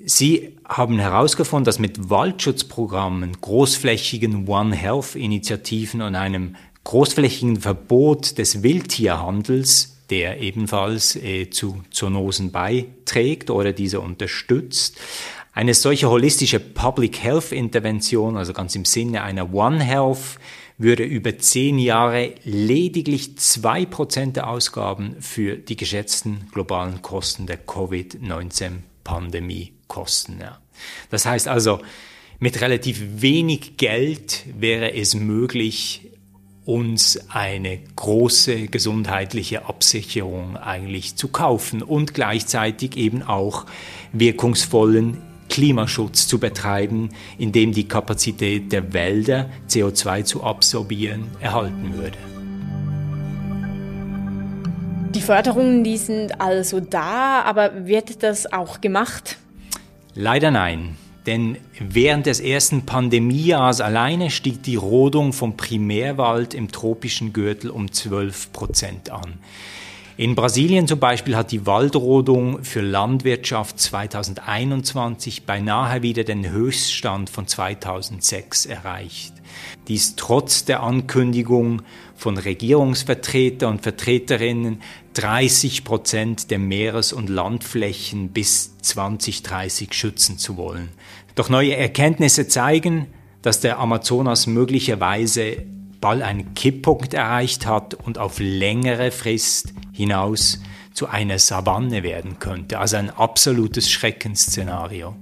Sie haben herausgefunden, dass mit Waldschutzprogrammen, großflächigen One Health Initiativen und einem großflächigen Verbot des Wildtierhandels der ebenfalls äh, zu Zoonosen beiträgt oder diese unterstützt. Eine solche holistische Public Health Intervention, also ganz im Sinne einer One Health, würde über zehn Jahre lediglich zwei Prozent der Ausgaben für die geschätzten globalen Kosten der Covid-19-Pandemie kosten. Ja. Das heißt also, mit relativ wenig Geld wäre es möglich, uns eine große gesundheitliche Absicherung eigentlich zu kaufen und gleichzeitig eben auch wirkungsvollen Klimaschutz zu betreiben, indem die Kapazität der Wälder, CO2 zu absorbieren, erhalten würde. Die Förderungen, die sind also da, aber wird das auch gemacht? Leider nein. Denn während des ersten Pandemiejahres alleine stieg die Rodung vom Primärwald im tropischen Gürtel um 12 Prozent an. In Brasilien zum Beispiel hat die Waldrodung für Landwirtschaft 2021 beinahe wieder den Höchststand von 2006 erreicht. Dies trotz der Ankündigung von Regierungsvertretern und Vertreterinnen, 30 Prozent der Meeres- und Landflächen bis 2030 schützen zu wollen. Doch neue Erkenntnisse zeigen, dass der Amazonas möglicherweise bald einen Kipppunkt erreicht hat und auf längere Frist hinaus zu einer Savanne werden könnte, also ein absolutes Schreckensszenario.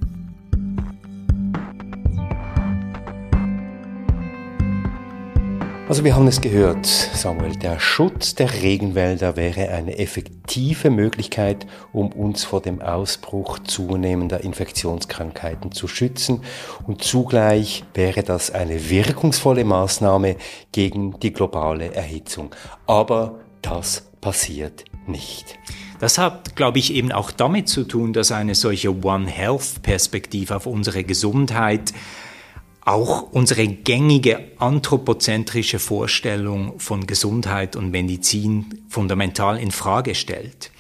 Also wir haben es gehört, Samuel, der Schutz der Regenwälder wäre eine effektive Möglichkeit, um uns vor dem Ausbruch zunehmender Infektionskrankheiten zu schützen und zugleich wäre das eine wirkungsvolle Maßnahme gegen die globale Erhitzung. Aber das passiert nicht. Das hat, glaube ich, eben auch damit zu tun, dass eine solche One Health Perspektive auf unsere Gesundheit auch unsere gängige anthropozentrische Vorstellung von Gesundheit und Medizin fundamental in Frage stellt.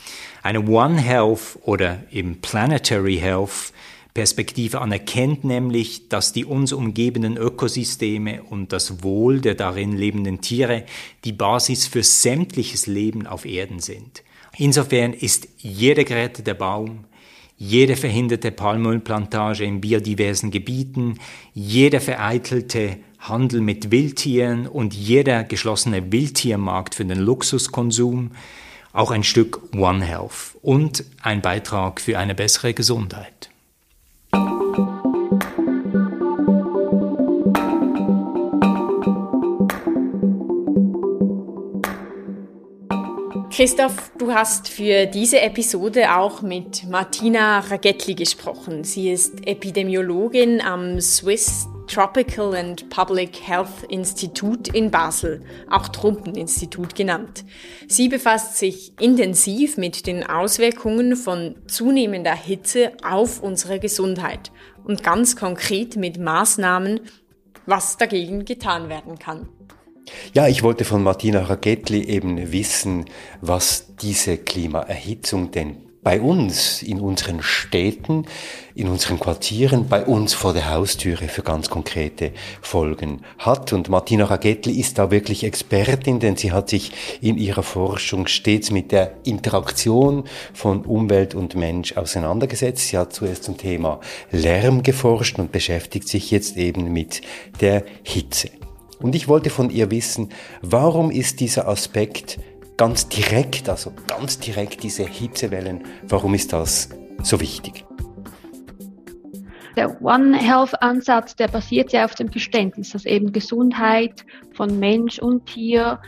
Eine One Health oder eben Planetary Health Perspektive anerkennt nämlich, dass die uns umgebenden Ökosysteme und das Wohl der darin lebenden Tiere die Basis für sämtliches Leben auf Erden sind. Insofern ist jeder gerettete Baum, jede verhinderte Palmölplantage in biodiversen Gebieten, jeder vereitelte Handel mit Wildtieren und jeder geschlossene Wildtiermarkt für den Luxuskonsum auch ein Stück One Health und ein Beitrag für eine bessere Gesundheit. Christoph, du hast für diese Episode auch mit Martina Ragetli gesprochen. Sie ist Epidemiologin am Swiss Tropical and Public Health Institute in Basel, auch Trumpeninstitut genannt. Sie befasst sich intensiv mit den Auswirkungen von zunehmender Hitze auf unsere Gesundheit und ganz konkret mit Maßnahmen, was dagegen getan werden kann. Ja, ich wollte von Martina Ragetli eben wissen, was diese Klimaerhitzung denn bei uns, in unseren Städten, in unseren Quartieren, bei uns vor der Haustüre für ganz konkrete Folgen hat. Und Martina Ragetli ist da wirklich Expertin, denn sie hat sich in ihrer Forschung stets mit der Interaktion von Umwelt und Mensch auseinandergesetzt. Sie hat zuerst zum Thema Lärm geforscht und beschäftigt sich jetzt eben mit der Hitze. Und ich wollte von ihr wissen, warum ist dieser Aspekt ganz direkt, also ganz direkt diese Hitzewellen, warum ist das so wichtig? Der One Health Ansatz, der basiert ja auf dem Verständnis, dass eben Gesundheit von Mensch und Tier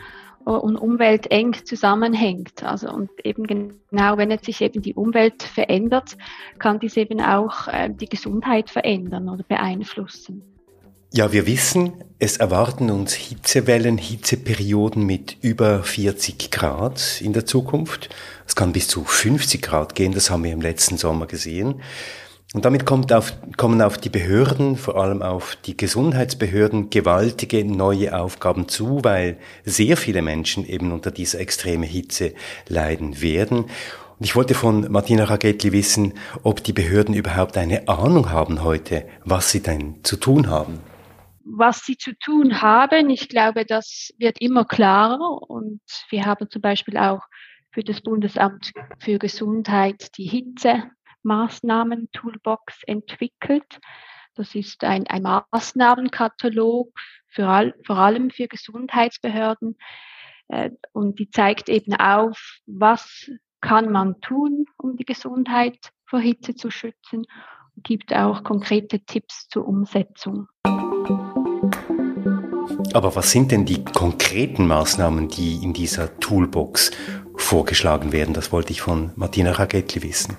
äh, und Umwelt eng zusammenhängt. Also und eben genau, wenn jetzt sich eben die Umwelt verändert, kann dies eben auch äh, die Gesundheit verändern oder beeinflussen. Ja, wir wissen, es erwarten uns Hitzewellen, Hitzeperioden mit über 40 Grad in der Zukunft. Es kann bis zu 50 Grad gehen, das haben wir im letzten Sommer gesehen. Und damit kommt auf, kommen auf die Behörden, vor allem auf die Gesundheitsbehörden, gewaltige neue Aufgaben zu, weil sehr viele Menschen eben unter dieser extremen Hitze leiden werden. Und ich wollte von Martina Ragetli wissen, ob die Behörden überhaupt eine Ahnung haben heute, was sie denn zu tun haben. Was sie zu tun haben, ich glaube, das wird immer klarer. Und wir haben zum Beispiel auch für das Bundesamt für Gesundheit die Hitze Maßnahmen-Toolbox entwickelt. Das ist ein, ein Maßnahmenkatalog für all, vor allem für Gesundheitsbehörden. Äh, und die zeigt eben auf, was kann man tun, um die Gesundheit vor Hitze zu schützen und gibt auch konkrete Tipps zur Umsetzung. Aber was sind denn die konkreten Maßnahmen, die in dieser Toolbox vorgeschlagen werden? Das wollte ich von Martina Ragetli wissen.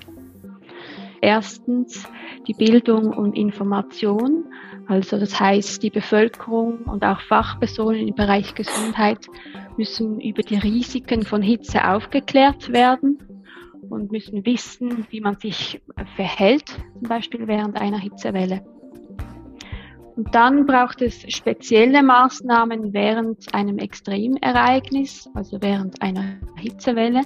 Erstens die Bildung und Information. Also das heißt, die Bevölkerung und auch Fachpersonen im Bereich Gesundheit müssen über die Risiken von Hitze aufgeklärt werden und müssen wissen, wie man sich verhält, zum Beispiel während einer Hitzewelle. Und dann braucht es spezielle Maßnahmen während einem Extremereignis, also während einer Hitzewelle.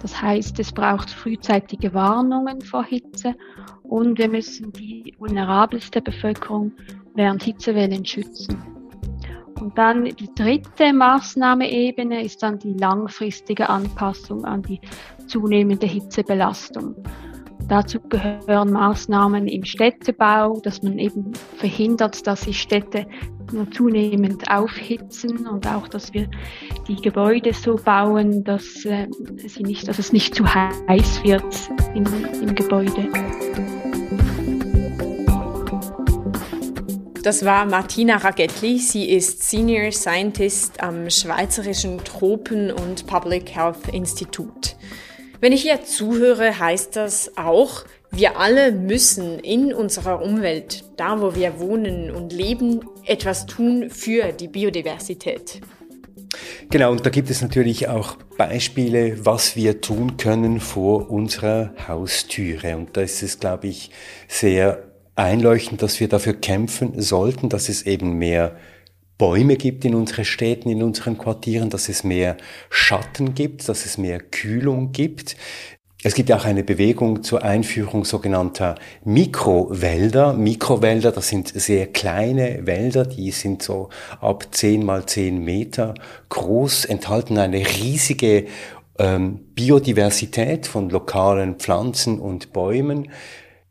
Das heißt, es braucht frühzeitige Warnungen vor Hitze und wir müssen die vulnerabelste Bevölkerung während Hitzewellen schützen. Und dann die dritte Maßnahmeebene ist dann die langfristige Anpassung an die zunehmende Hitzebelastung. Dazu gehören Maßnahmen im Städtebau, dass man eben verhindert, dass sich Städte nur zunehmend aufhitzen und auch, dass wir die Gebäude so bauen, dass, äh, sie nicht, dass es nicht zu heiß wird im, im Gebäude. Das war Martina Ragetli. Sie ist Senior Scientist am Schweizerischen Tropen- und Public Health Institut. Wenn ich ihr zuhöre, heißt das auch, wir alle müssen in unserer Umwelt, da wo wir wohnen und leben, etwas tun für die Biodiversität. Genau, und da gibt es natürlich auch Beispiele, was wir tun können vor unserer Haustüre. Und da ist es, glaube ich, sehr einleuchtend, dass wir dafür kämpfen sollten, dass es eben mehr Bäume gibt in unseren Städten, in unseren Quartieren, dass es mehr Schatten gibt, dass es mehr Kühlung gibt. Es gibt auch eine Bewegung zur Einführung sogenannter Mikrowälder. Mikrowälder, das sind sehr kleine Wälder, die sind so ab 10 mal 10 Meter groß, enthalten eine riesige ähm, Biodiversität von lokalen Pflanzen und Bäumen,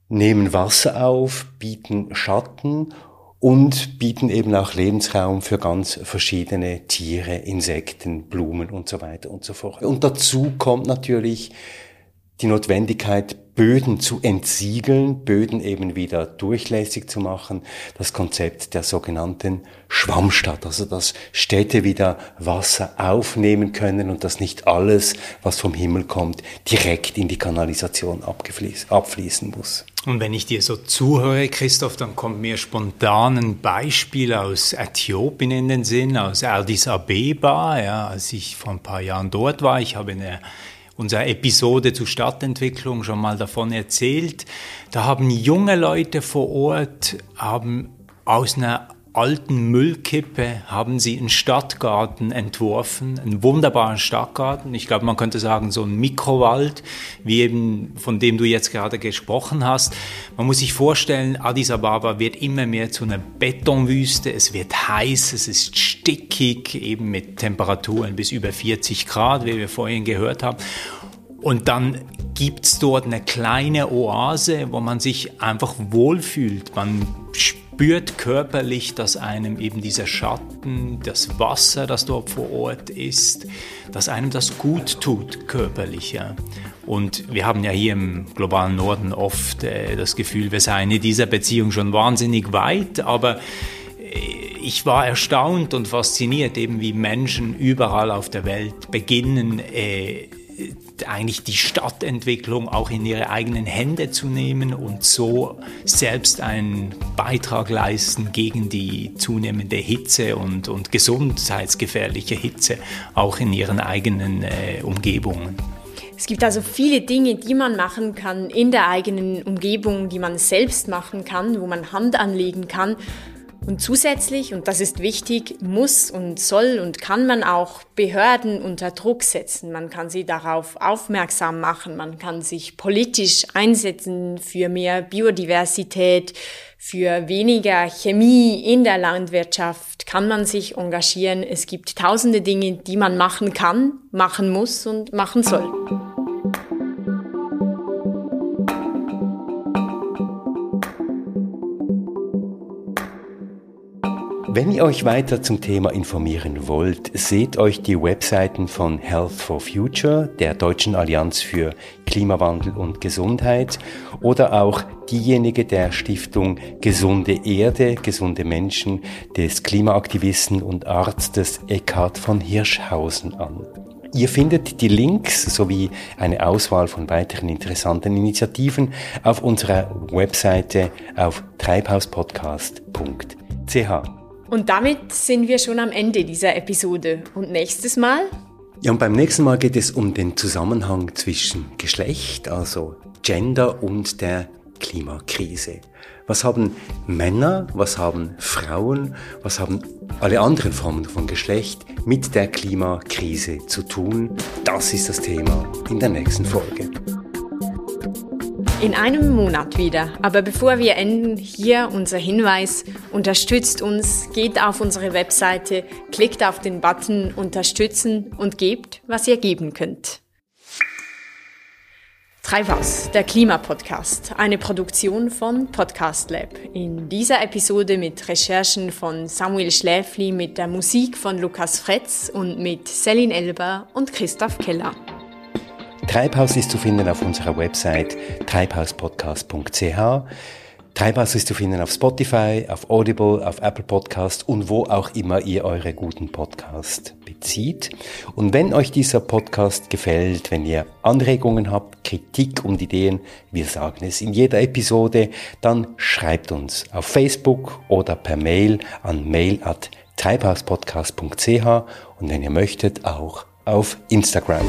nehmen Wasser auf, bieten Schatten und bieten eben auch Lebensraum für ganz verschiedene Tiere, Insekten, Blumen und so weiter und so fort. Und dazu kommt natürlich die Notwendigkeit, Böden zu entsiegeln, Böden eben wieder durchlässig zu machen, das Konzept der sogenannten Schwammstadt, also dass Städte wieder Wasser aufnehmen können und dass nicht alles, was vom Himmel kommt, direkt in die Kanalisation abfließen muss. Und wenn ich dir so zuhöre, Christoph, dann kommt mir spontan ein Beispiel aus Äthiopien in den Sinn, aus Addis Abeba, ja, als ich vor ein paar Jahren dort war. Ich habe eine unserer Episode zur Stadtentwicklung schon mal davon erzählt. Da haben junge Leute vor Ort haben aus einer alten Müllkippe haben sie einen Stadtgarten entworfen, einen wunderbaren Stadtgarten. Ich glaube, man könnte sagen, so ein Mikrowald, wie eben von dem du jetzt gerade gesprochen hast. Man muss sich vorstellen, Addis Ababa wird immer mehr zu einer Betonwüste. Es wird heiß, es ist stickig, eben mit Temperaturen bis über 40 Grad, wie wir vorhin gehört haben. Und dann gibt's dort eine kleine Oase, wo man sich einfach wohlfühlt. Man spürt körperlich, dass einem eben dieser Schatten, das Wasser, das dort vor Ort ist, dass einem das gut tut körperlich. Ja. Und wir haben ja hier im globalen Norden oft äh, das Gefühl, wir seien in dieser Beziehung schon wahnsinnig weit, aber äh, ich war erstaunt und fasziniert, eben wie Menschen überall auf der Welt beginnen, äh, eigentlich die Stadtentwicklung auch in ihre eigenen Hände zu nehmen und so selbst einen Beitrag leisten gegen die zunehmende Hitze und, und gesundheitsgefährliche Hitze auch in ihren eigenen äh, Umgebungen. Es gibt also viele Dinge, die man machen kann in der eigenen Umgebung, die man selbst machen kann, wo man Hand anlegen kann. Und zusätzlich, und das ist wichtig, muss und soll und kann man auch Behörden unter Druck setzen. Man kann sie darauf aufmerksam machen, man kann sich politisch einsetzen für mehr Biodiversität, für weniger Chemie in der Landwirtschaft, kann man sich engagieren. Es gibt tausende Dinge, die man machen kann, machen muss und machen soll. Wenn ihr euch weiter zum Thema informieren wollt, seht euch die Webseiten von Health for Future, der Deutschen Allianz für Klimawandel und Gesundheit, oder auch diejenige der Stiftung Gesunde Erde, gesunde Menschen des Klimaaktivisten und Arztes Eckhard von Hirschhausen an. Ihr findet die Links sowie eine Auswahl von weiteren interessanten Initiativen auf unserer Webseite auf treibhauspodcast.ch. Und damit sind wir schon am Ende dieser Episode. Und nächstes Mal? Ja, und beim nächsten Mal geht es um den Zusammenhang zwischen Geschlecht, also Gender und der Klimakrise. Was haben Männer, was haben Frauen, was haben alle anderen Formen von Geschlecht mit der Klimakrise zu tun? Das ist das Thema in der nächsten Folge. In einem Monat wieder. Aber bevor wir enden, hier unser Hinweis. Unterstützt uns, geht auf unsere Webseite, klickt auf den Button Unterstützen und gebt, was ihr geben könnt. Treibhaus, der Klimapodcast, eine Produktion von Podcast Lab. In dieser Episode mit Recherchen von Samuel Schläfli, mit der Musik von Lukas Fretz und mit Selin Elber und Christoph Keller. Treibhaus ist zu finden auf unserer Website treibhauspodcast.ch. Treibhaus ist zu finden auf Spotify, auf Audible, auf Apple Podcast und wo auch immer ihr eure guten Podcast bezieht. Und wenn euch dieser Podcast gefällt, wenn ihr Anregungen habt, Kritik und Ideen, wir sagen es in jeder Episode, dann schreibt uns auf Facebook oder per Mail an mail at treibhauspodcast.ch und wenn ihr möchtet auch auf Instagram.